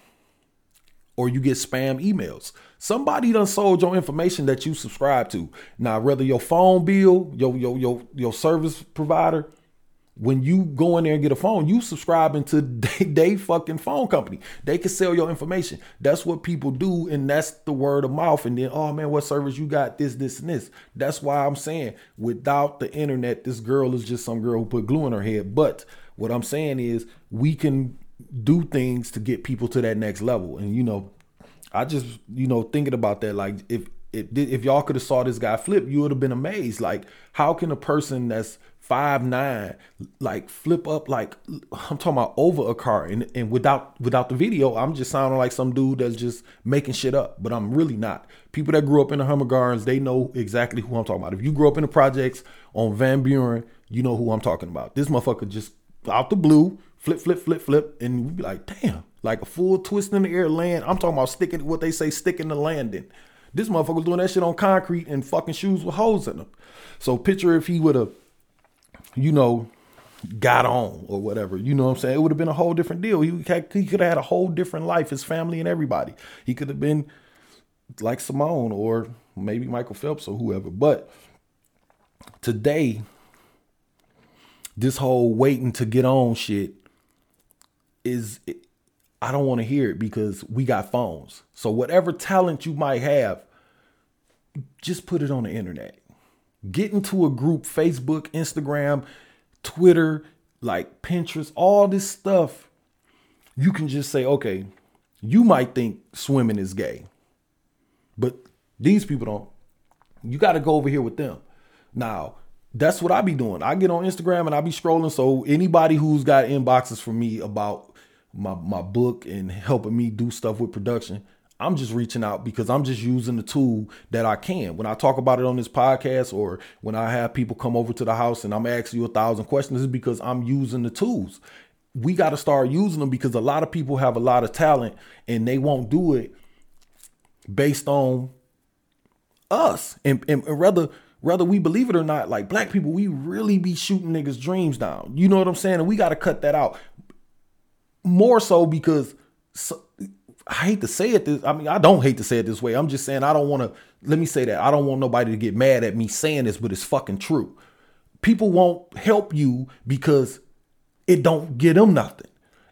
or you get spam emails. Somebody done sold your information that you subscribe to. Now, whether your phone bill, your your your your service provider, when you go in there and get a phone, you subscribing to [LAUGHS] they, they, fucking phone company. They can sell your information. That's what people do, and that's the word of mouth. And then, oh man, what service you got? This, this, and this. That's why I'm saying without the internet, this girl is just some girl who put glue in her head. But what I'm saying is we can do things to get people to that next level. And you know, I just you know thinking about that like if if if y'all could have saw this guy flip, you would have been amazed. Like how can a person that's five nine like flip up like I'm talking about over a car and and without without the video, I'm just sounding like some dude that's just making shit up, but I'm really not. People that grew up in the Herman Gardens, they know exactly who I'm talking about. If you grew up in the projects on Van Buren, you know who I'm talking about. This motherfucker just out the blue, flip, flip, flip, flip, and we be like, damn, like a full twist in the air land. I'm talking about sticking what they say sticking the landing. This motherfucker was doing that shit on concrete and fucking shoes with holes in them. So picture if he would have, you know, got on or whatever. You know what I'm saying? It would have been a whole different deal. He, he could have had a whole different life, his family and everybody. He could have been like Simone or maybe Michael Phelps or whoever. But today, this whole waiting to get on shit is I don't want to hear it because we got phones. So whatever talent you might have, just put it on the internet. Get into a group, Facebook, Instagram, Twitter, like Pinterest, all this stuff. You can just say, okay, you might think swimming is gay. But these people don't. You got to go over here with them. Now, that's what I be doing. I get on Instagram and I be scrolling. So anybody who's got inboxes for me about my my book and helping me do stuff with production, I'm just reaching out because I'm just using the tool that I can. When I talk about it on this podcast or when I have people come over to the house and I'm asking you a thousand questions, is because I'm using the tools. We got to start using them because a lot of people have a lot of talent and they won't do it based on us. And, and, and rather whether we believe it or not, like black people, we really be shooting niggas' dreams down. You know what I'm saying? And we got to cut that out. More so because so, I hate to say it this. I mean, I don't hate to say it this way. I'm just saying I don't want to. Let me say that I don't want nobody to get mad at me saying this, but it's fucking true. People won't help you because it don't get them nothing,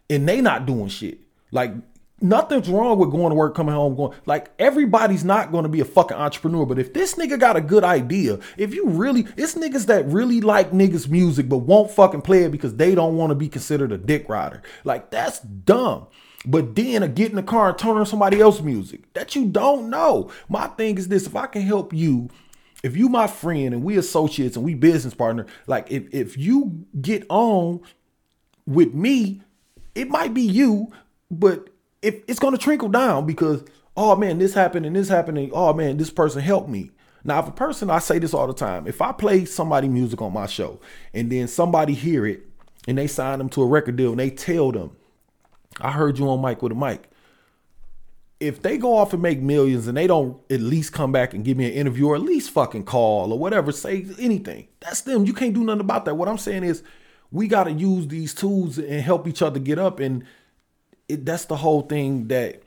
and they not doing shit. Like nothing's wrong with going to work, coming home, going like everybody's not going to be a fucking entrepreneur. But if this nigga got a good idea, if you really, it's niggas that really like niggas music but won't fucking play it because they don't want to be considered a dick rider. Like that's dumb. But then a get in the car and turn on somebody else's music that you don't know. My thing is this: if I can help you. If you my friend and we associates and we business partner, like if, if you get on with me, it might be you, but if it's gonna trickle down because oh man, this happened and this happened and oh man, this person helped me. Now, if a person, I say this all the time, if I play somebody music on my show and then somebody hear it and they sign them to a record deal and they tell them, I heard you on Mike with a mic. If they go off and make millions and they don't at least come back and give me an interview or at least fucking call or whatever, say anything, that's them. You can't do nothing about that. What I'm saying is we got to use these tools and help each other get up and it, that's the whole thing that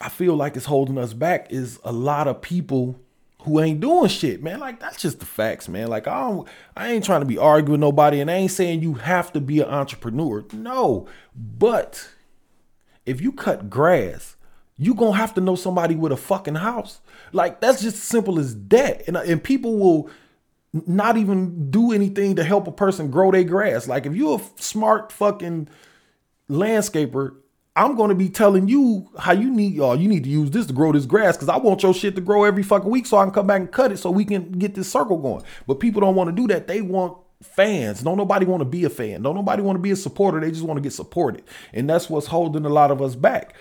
I feel like is holding us back is a lot of people who ain't doing shit, man. Like that's just the facts, man. Like I don't I ain't trying to be arguing nobody and I ain't saying you have to be an entrepreneur. No. But if you cut grass, you to have to know somebody with a fucking house. Like that's just simple as that. And and people will not even do anything to help a person grow their grass. Like if you're a smart fucking landscaper, I'm going to be telling you how you need y'all. You need to use this to grow this grass because I want your shit to grow every fucking week so I can come back and cut it so we can get this circle going. But people don't want to do that. They want fans. Don't nobody want to be a fan. Don't nobody want to be a supporter. They just want to get supported. And that's what's holding a lot of us back.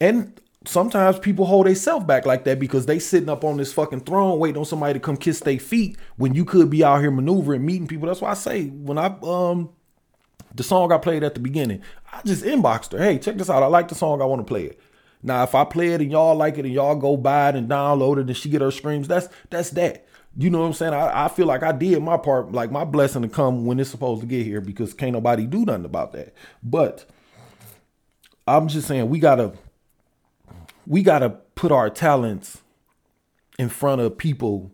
And sometimes people hold themselves back like that because they sitting up on this fucking throne waiting on somebody to come kiss their feet when you could be out here maneuvering, meeting people. That's why I say when I um the song I played at the beginning, I just inboxed her. Hey, check this out. I like the song. I want to play it. Now, if I play it and y'all like it and y'all go buy it and download it and she get her screams, that's that's that. You know what I'm saying? I, I feel like I did my part, like my blessing to come when it's supposed to get here because can't nobody do nothing about that. But I'm just saying we gotta we gotta put our talents in front of people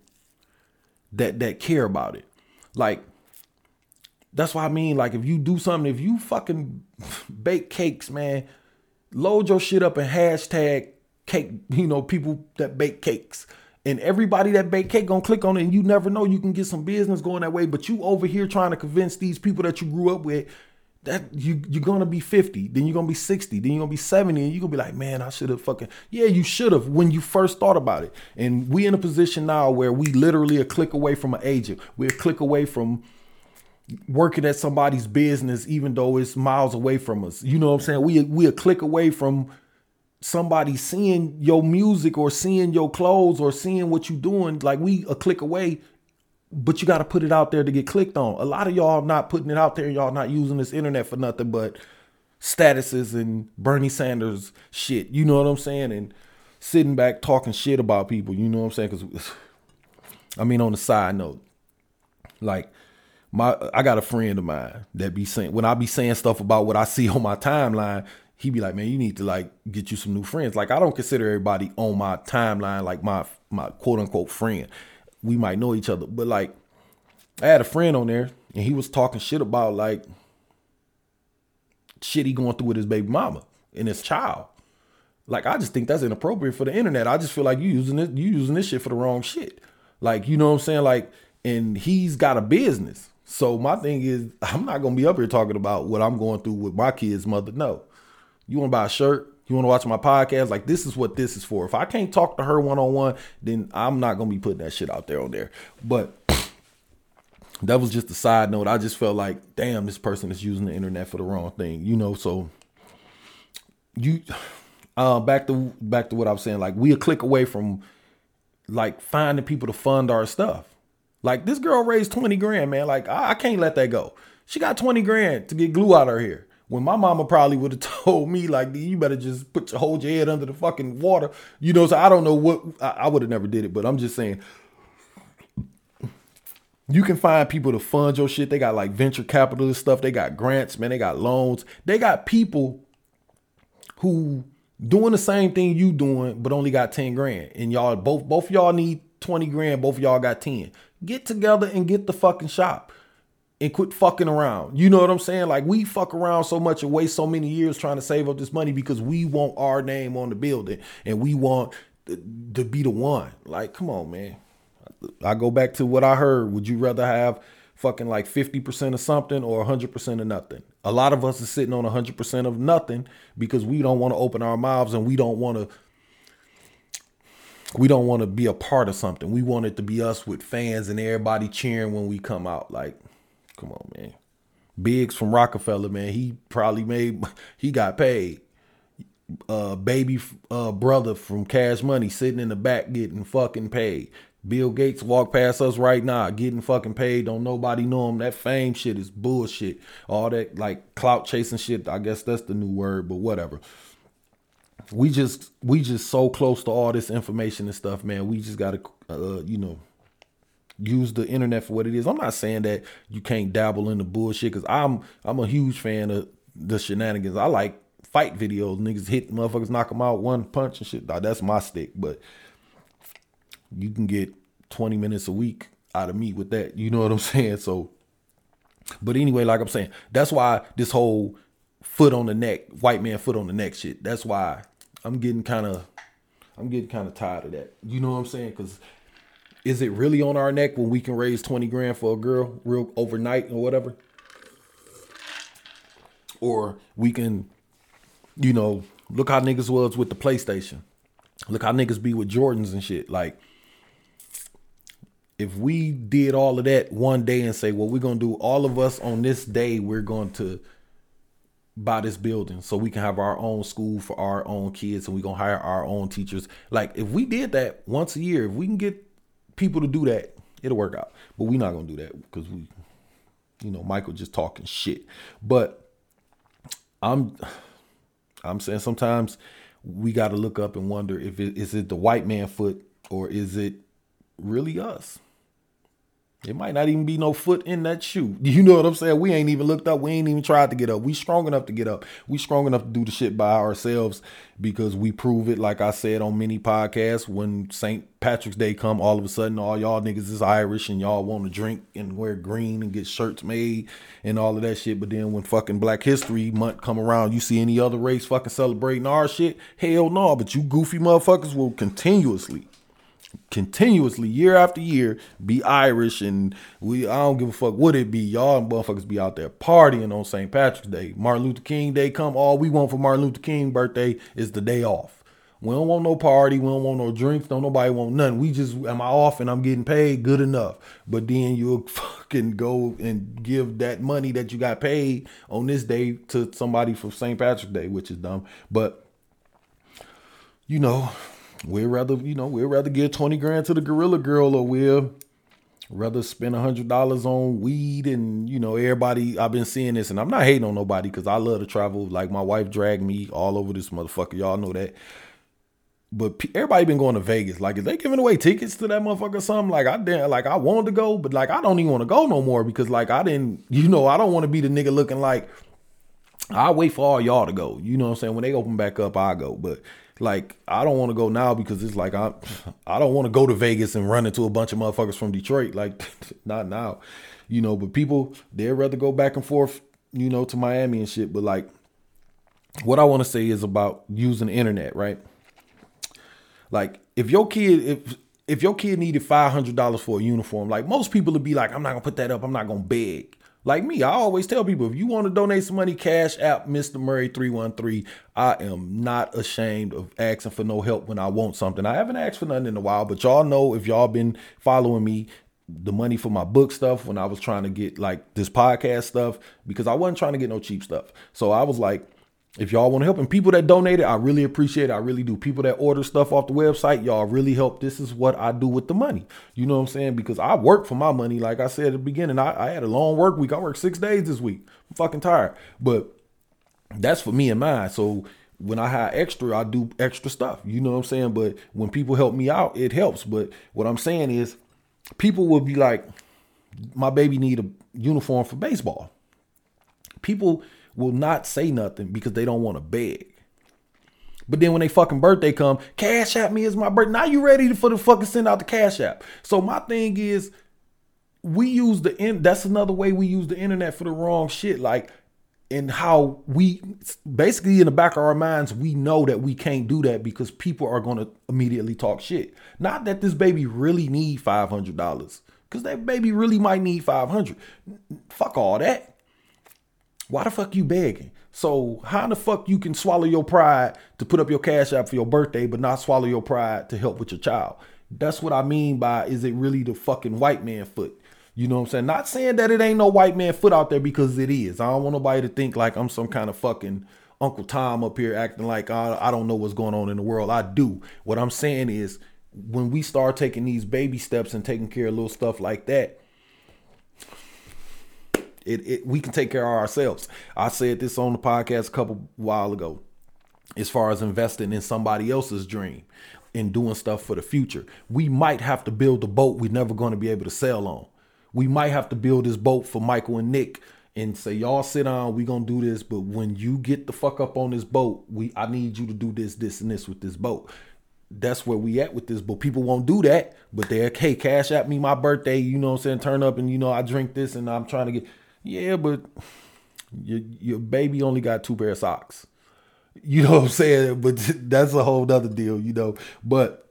that that care about it. Like that's what I mean. Like if you do something, if you fucking [LAUGHS] bake cakes, man, load your shit up and hashtag cake, you know, people that bake cakes. And everybody that bake cake gonna click on it, and you never know you can get some business going that way. But you over here trying to convince these people that you grew up with that you you're gonna be 50, then you're gonna be 60, then you're gonna be 70, and you're gonna be like, man, I should have fucking yeah, you should have when you first thought about it. And we in a position now where we literally a click away from an agent. We're a click away from working at somebody's business, even though it's miles away from us. You know what I'm saying? We we a click away from somebody seeing your music or seeing your clothes or seeing what you're doing. Like we a click away but you got to put it out there to get clicked on. A lot of y'all not putting it out there. Y'all not using this internet for nothing but statuses and Bernie Sanders shit. You know what I'm saying? And sitting back talking shit about people. You know what I'm saying? Because [SIGHS] I mean, on the side note, like my I got a friend of mine that be saying when I be saying stuff about what I see [LAUGHS] on my timeline. He be like, man, you need to like get you some new friends. Like I don't consider everybody on my timeline like my my quote unquote friend we might know each other. But like, I had a friend on there, and he was talking shit about like shit he going through with his baby mama and his child. Like, I just think that's inappropriate for the internet. I just feel like you using it, you using this shit for the wrong shit. Like, you know what I'm saying? Like, and he's got a business. So my thing is, [LAUGHS] I'm not gonna be up here talking about what I'm going through with my kid's mother. No. You wanna buy a shirt? You want to watch my podcast? Like this is what this is for. If I can't talk to her one on one, then I'm not gonna be putting that shit out there on there. But [SNIFFS] that was just a side note. I just felt like, damn, this person is using the internet for the wrong thing, you know. So you [SIGHS] uh back to back to what I was saying. Like we a click away from like finding people to fund our stuff. Like this girl raised 20 grand, man. Like I, I can't let that go. She got 20 grand to get glue out of her hair when my mama probably would have [LAUGHS] told me like you better just put your hold your head under the fucking water. You know so i don't know what i, I would have never did it but i'm just saying you can find people to fund your shit. They got like venture capitalist stuff. They got grants man. They got loans. They got people who doing the same thing you doing but only got 10 grand. And y'all both both y'all need 20 grand. Both of y'all got 10 get together and get the fucking shop and quit fucking around. You know what I'm saying? Like we fuck around so much and waste so many years trying to save up this money because we want our name on the building and we want to be the one. Like, come on, man. I go back to what I heard. Would you rather have fucking like 50% of something or 100% of nothing? A lot of us are sitting on 100% of nothing because we don't want to open our mouths and we don't want to we don't want to be a part of something. We want it to be us with fans and everybody cheering when we come out. Like Come on, man. Biggs from Roc-A-Fella, man. He probably made [LAUGHS] he got paid. Uh baby uh brother from Cash Money sitting in the back getting fucking paid. Bill Gates walk past us right now, getting fucking paid. Don't nobody know him. That fame shit is bullshit. All that like clout chasing shit. I guess that's the new word, but whatever. We just we just so close to all this information and stuff, man. We just gotta, uh, you know, use the internet for what it is. I'm not saying that you can't dabble in the bullshit because I'm I'm a huge fan of the shenanigans. I like fight videos. Niggas hit motherfuckers, knock them out one punch and shit. That's my stick. But you can get 20 minutes a week out of me with that. You know what I'm [LAUGHS] saying? So, but anyway, like I'm saying, that's why this whole foot on the neck, white man foot on the neck shit. That's why I'm getting kind of, I'm getting kind of tired of that. You know what I'm saying? Because is it really on our neck when we can raise 20 grand for a girl real overnight or whatever? Or we can, you know, look how niggas was with the PlayStation. Look how niggas be with Jordans and shit. Like, if we did all of that one day and say, well, we're gonna do all of us on this day, we're going to buy this building so we can have our own school for our own kids and we're gonna hire our own teachers. Like if we did that once a year, if we can get people to do that, it'll work out. But we're not gonna do that because we, you know, Michael just talking shit. But I'm, I'm saying sometimes we got to look up and wonder if it is it the white man foot or is it really us. It might not even be no foot in that shoe. [LAUGHS] You know what I'm saying? We ain't even looked up. We ain't even tried to get up. We strong enough to get up. We strong enough to do the shit by ourselves because we prove it. Like I said on many podcasts, when St. Patrick's Day come, all of a sudden all y'all niggas is Irish and y'all want to drink and wear green and get shirts made and all of that shit. But then when fucking Black History Month come around, you see any other race fucking celebrating our shit? Hell no. But you goofy motherfuckers will continuously continuously year after year be Irish and we I don't give a fuck what it be. Y'all motherfuckers be out there partying on St. Patrick's Day. Martin Luther King Day come. All we want for Martin Luther King birthday is the day off. We don't want no party. We don't want no drinks. Don't nobody want nothing. We just am I off and I'm getting paid good enough. But then you'll [LAUGHS] fucking go and give that money that you got paid on this day to somebody for St. Patrick's Day, which is dumb. But you know, we'd rather, you know, we'd rather give 20 grand to the gorilla girl or we'll rather spend a hundred dollars on weed and you know, everybody I've been seeing this and I'm not hating on nobody because I love to travel. Like my wife dragged me all over this motherfucker. Y'all know that. But everybody been going to Vegas. Like, is they giving away tickets to that motherfucker or something? Like, I didn't, like, I wanted to go, but like, I don't even want to go no more because, like, I didn't, [LAUGHS] you know, I don't want to be the nigga looking like I wait for all y'all to go. You know what I'm saying? When they open back up, I go. But like, I don't want to go now because it's like I, [LAUGHS] I don't want to go to Vegas and run into a bunch of motherfuckers from Detroit. Like, [LAUGHS] not now, you know. But people, they'd rather go back and forth, you know, to Miami and shit. But like, what I want to say is about using the internet, right? Like if your kid if if your kid needed five hundred dollars for a uniform, like most people would be like, I'm not gonna put that up. I'm not gonna beg. Like me, I always tell people if you want to donate some money, cash app Mr. Murray 313. I am not ashamed of asking for no help when I want something. I haven't asked for nothing in a while, but y'all know if y'all been following me, the money for my book stuff when I was trying to get like this podcast stuff, because I wasn't trying to get no cheap stuff. So I was like, if y'all want to help and people that donated i really appreciate it i really do. People that order stuff off the website y'all really help. This is what i do with the money. You know what i'm saying? Because i work for my money like i said at the beginning i, I had a long work week i worked six days this week. I'm fucking tired. But that's for me and mine. So when i have extra i do extra stuff. You know what i'm saying? But when people help me out it helps. But what i'm saying is people will be like my baby need a uniform for baseball. People will not say nothing because they don't want to beg. But then when they fucking birthday come, cash app me is my birthday. Now you ready for the fucking send out the cash app. So my thing is, we use the in. That's another way we use the internet for the wrong shit. Like, and how we basically in the back of our minds we know that we can't do that because people are to immediately talk shit. Not that this baby really need five hundred dollars because that baby really might need five hundred. Fuck all that why the fuck you begging? So how the fuck you can swallow your pride to put up your cash app for your birthday, but not swallow your pride to help with your child? That's what I mean by is it really the fucking white man foot? You know what I'm saying? Not saying that it ain't no white man foot out there because it is. I don't want nobody to think like I'm some kind of fucking Uncle Tom up here acting like I, I don't know what's going on in the world. I do. What I'm saying is when we start taking these baby steps and taking care of little stuff like that, it, it we can take care of ourselves. I said this on the podcast a couple while ago. As far as investing in somebody else's dream and doing stuff for the future, we might have to build a boat we're never going to be able to sail on. We might have to build this boat for Michael and Nick and say, y'all sit down, we gonna do this. But when you get the fuck up on this boat, we I need you to do this, this, and this with this boat. That's where we at with this, but people won't do that. But they're hey, cash at me my birthday, you know I'm saying? Turn up and you know I drink this and I'm trying to get yeah, but your your baby only got two pair of socks. You know what I'm saying? But [LAUGHS] that's a whole other deal, you know. But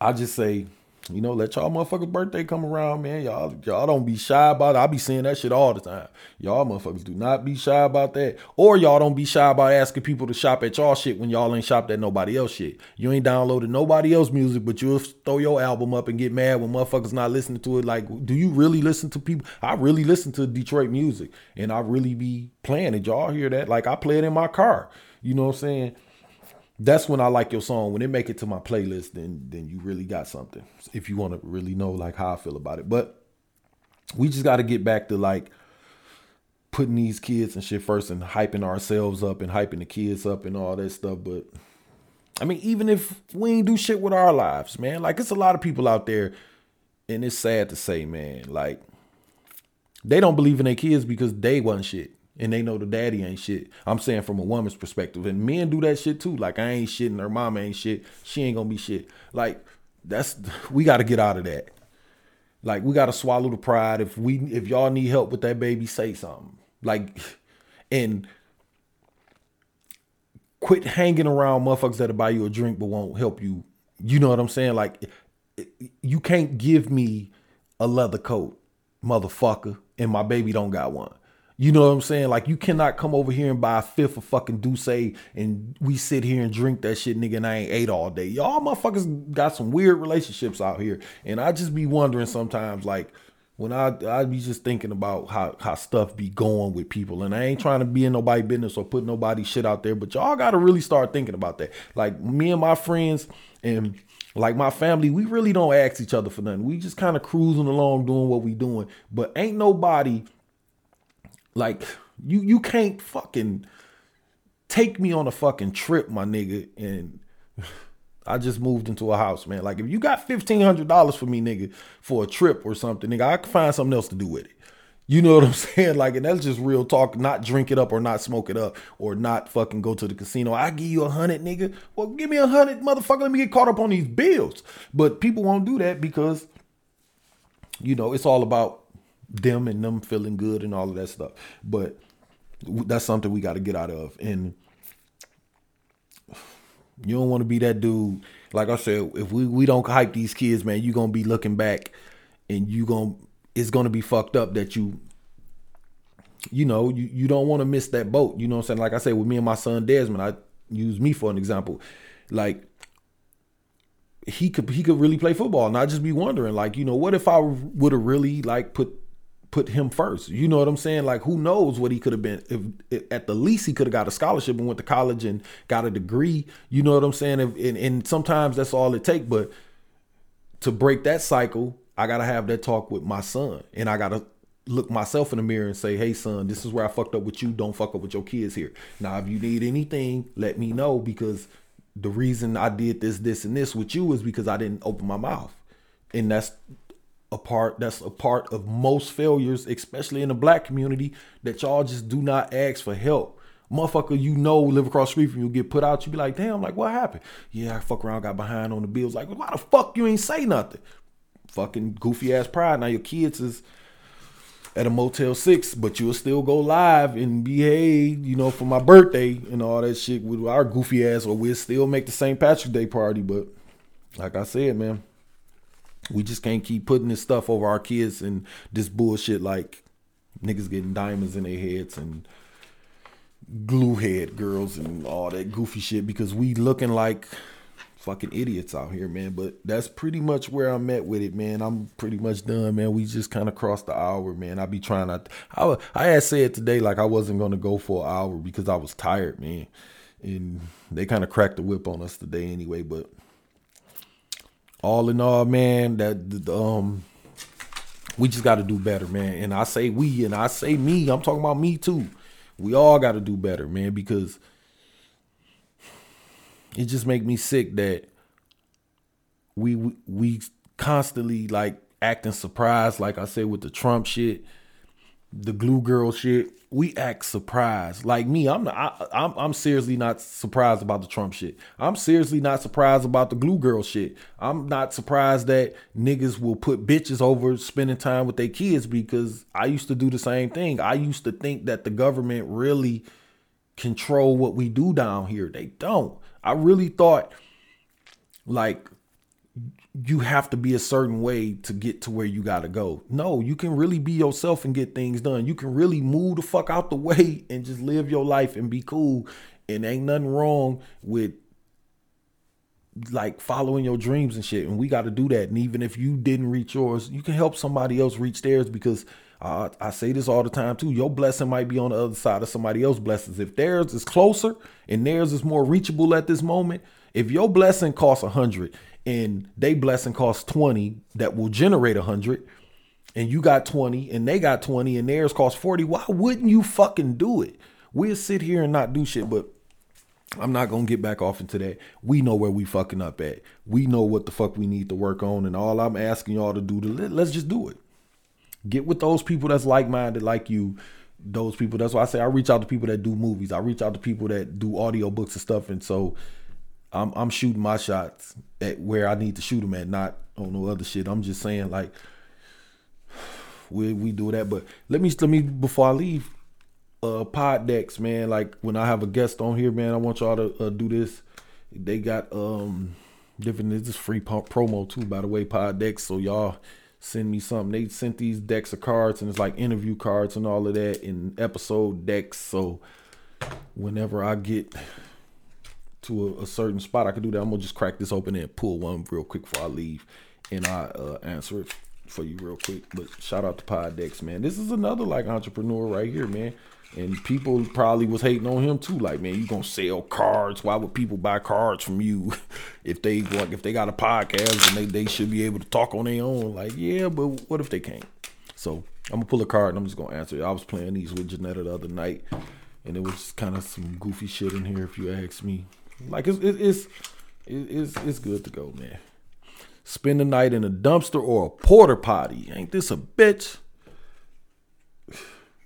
I just say you know, let y'all motherfuckers birthday come around, man. Y'all, y'all don't be shy about it. I be seeing that shit all the time. Y'all motherfuckers do not be shy about that. Or y'all don't be shy about asking people to shop at y'all shit when y'all ain't shopped at nobody else shit. You ain't downloaded nobody else music, but you'll throw your album up and get mad when motherfuckers not listening to it. Like, do you really listen to people? I really listen to Detroit music and I really be playing it. Y'all hear that? Like I play it in my car. You know what I'm saying? That's when I like your song. When it make it to my playlist, then then you really got something. If you want to really know like how I feel about it. But we just got to get back to like putting these kids and shit first and hyping ourselves up and hyping the kids up and all that stuff. But I mean, even if we ain't do shit with our lives, man, like it's a lot of people out there, and it's sad to say, man, like they don't believe in their kids because they wasn't shit and they know the daddy ain't shit. I'm saying from a woman's perspective, and men do that shit too. Like I ain't shit, and her mama ain't shit. She ain't gonna be shit. Like that's we got to get out of that. Like we got to swallow the pride. If we if y'all need help with that baby, say something. Like and quit hanging around motherfuckers that'll buy you a drink but won't help you. You know what I'm saying? Like you can't give me a leather coat, motherfucker, and my baby don't got one. You know what I'm saying? Like you cannot come over here and buy a fifth of fucking D'ussé and we sit here and drink that shit, nigga, and I ain't ate all day. Y'all motherfuckers got some weird relationships out here. And I just be wondering sometimes, like, when I I be just thinking about how how stuff be going with people, and I ain't trying to be in nobody business or put nobody shit out there, but y'all got to really start thinking about that. Like me and my friends and like my family, we really don't ask each other for nothing. We just kind of cruising along doing what we doing, but ain't nobody like you you can't fucking take me on a fucking trip, my nigga, and I just moved into a house, man. Like if you got fifteen hundred dollars for me, nigga, for a trip or something, nigga, I can find something else to do with it. You know what I'm [LAUGHS] saying? Like, and that's just real talk. Not drink it up or not smoke it up or not fucking go to the casino. I give you a hundred, nigga. Well, give me a hundred, motherfucker. Let me get caught up on these bills. But people won't do that because, you know, it's all about them and them feeling good and all of that stuff. But that's something we got to get out of. And you don't want to be that dude. Like I said, if we, we don't hype these kids, man, you're gonna be looking back and you gonna it's gonna be fucked up that you you know, you, you don't want to miss that boat. You know what I'm saying? Like I said, with me and my son Desmond, I use me for an example. Like he could he could really play football and I just be wondering, like, you know, what if I would have really like put put him first. You know what I'm saying? Like who knows what he could have been if, if, at the least he could have got a scholarship and went to college and got a degree. You know what I'm saying? If, and, and sometimes that's all it take. But to break that cycle, I gotta have that talk with my son, and I gotta look myself in the mirror and say, "Hey, son, this is where I fucked up with you. Don't fuck up with your kids here. Now, if you need anything, let me know because." The reason I did this, this, and this with you is because I didn't open my mouth. And that's a part that's a part of most failures, especially in the black community, that y'all just do not ask for help. Motherfucker, you know, live across the street from you, get put out, you be like, damn, like what happened? Yeah, I fuck around, got behind on the bills. Like, why the fuck you ain't say nothing? Fucking goofy ass pride. Now your kids is at a Motel 6, but you'll still go live and behave, you know, for my birthday and all that shit with our goofy ass, or we'll still make the St. Patrick's Day party. But like I said, man, we just can't keep putting this stuff over our kids and this bullshit like niggas getting diamonds in their heads and glue head girls and all that goofy shit because we looking like fucking idiots out here, man. But that's pretty much where I'm at with it, man. I'm pretty much done, man. We just kind of crossed the hour, man. I be trying to. I I had said today like I wasn't gonna go for an hour because I was tired, man. And they kind of cracked the whip on us today anyway, but all in all, man, that um we just got to do better, man. And I say we, and I say me. I'm talking about me too. We all got to do better, man, because it just make me sick that we we, we constantly like acting surprised, like I said with the Trump shit, the glue girl shit we act surprised. Like me, I'm not, I, I'm I'm seriously not surprised about the Trump shit. I'm seriously not surprised about the glue girl shit. I'm not surprised that niggas will put bitches over spending time with their kids because I used to do the same thing. I used to think that the government really control what we do down here. They don't. I really thought like you have to be a certain way to get to where you got to go. No, you can really be yourself and get things done. You can really move the fuck out the [LAUGHS] way and just live your life and be cool. And ain't nothing wrong with like following your dreams and shit. And we got to do that. And even if you didn't reach yours, you can help somebody else reach theirs because uh, I say this all the time too. Your blessing might be on the other side of somebody else's blessings. If theirs is closer and theirs is more reachable at this moment, if your blessing costs a hundred and they blessing costs 20 that will generate 100 and you got 20 and they got 20 and theirs cost 40 why wouldn't you fucking do it? We'll sit here and not do shit but i'm not gonna get back off into that. We know where we fucking up at. We know what the fuck we need to work on and all i'm asking y'all to do to let's just do it. Get with those people that's like-minded like you. Those people that's why i say i reach out to people that do movies. I reach out to people that do audio books and stuff and so I'm I'm shooting my shots at where I need to shoot them at, not on no other shit. I'm just saying like [SIGHS] we we do that. But let me let me before I leave, uh, pod decks, man. Like when I have a guest on here, man, I want y'all to uh, do this. They got um different. This is free po- promo too, by the way. Pod decks. So y'all send me something. They sent these decks of cards, and it's like interview cards and all of that, in episode decks. So whenever I get to a, a, certain spot, I can do that. I'm gonna just crack this open and pull one real quick before I leave, and I uh, answer it for you real quick. But shout out to Podex, man. This is another like entrepreneur right here, man. And people probably was hating on him too. Like, man, you gonna sell cards? Why would people buy cards from you [LAUGHS] if they like if they got a podcast and they, they should be able to talk on their own? Like, yeah, but what if they can't? So I'm gonna pull a card and I'm just gonna answer. I was playing these with Janetta the other night, and it was kind of some goofy shit in here, if you ask me. Like, it's it's it's it's good to go, man. Spend the night in a dumpster or a porter potty. Ain't this a bitch?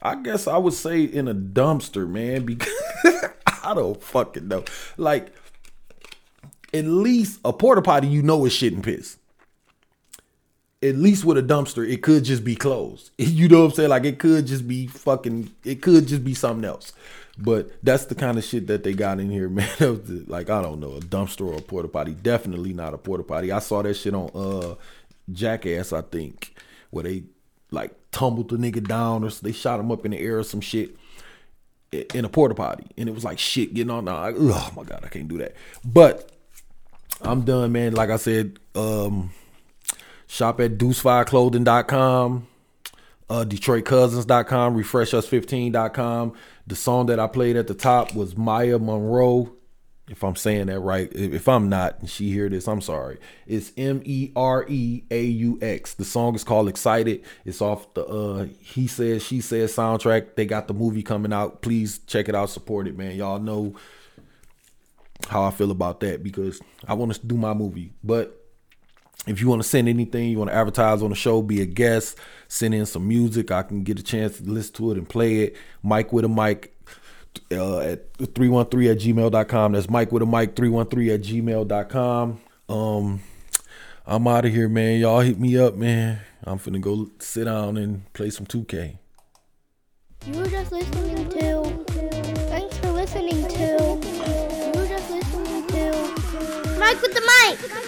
I guess I would say in a dumpster, man, [LAUGHS] because I don't fucking know. Like, at least a porter potty, you know, is shit and piss. At least with a dumpster, it could just be closed. [LAUGHS] You know what I'm saying? Like, it could just be fucking, it could just be something else. But that's the kind of shit that they got in here, [LAUGHS] man. like, I don't know, a dumpster or a porta potty. Definitely not a porta potty. I saw that shit on uh Jackass, I think, where they like tumbled the nigga down or they shot him up in the air or some shit in a porta potty and it was like shit getting on now oh my god i can't do that but i'm done man like i said um shop at deucefiveclothing.com uh detroitcousins.com refreshus15.com the song that i played at the top was Maya Mereaux if I'm saying that right. If I'm not, and she hear this, I'm sorry. It's M E R E A U X. The song is called Excited. It's off the uh He Says She Says soundtrack. They got the movie coming out. Please check it out, support it, man. Y'all know how I feel about that because I want to do my movie. But if you want to send anything, you want to advertise on the show, be a guest, send in some music, I can get a chance to listen to it and play it. Mike with a mic uh, at 313 at gmail.com. That's Mike with a mic 313 at gmail.com. Um, I'm out of here, man. Y'all hit me up, man. I'm finna go sit down and play some 2K. You were just listening to. Thanks for listening to. You were just listening to. Mike with the mic.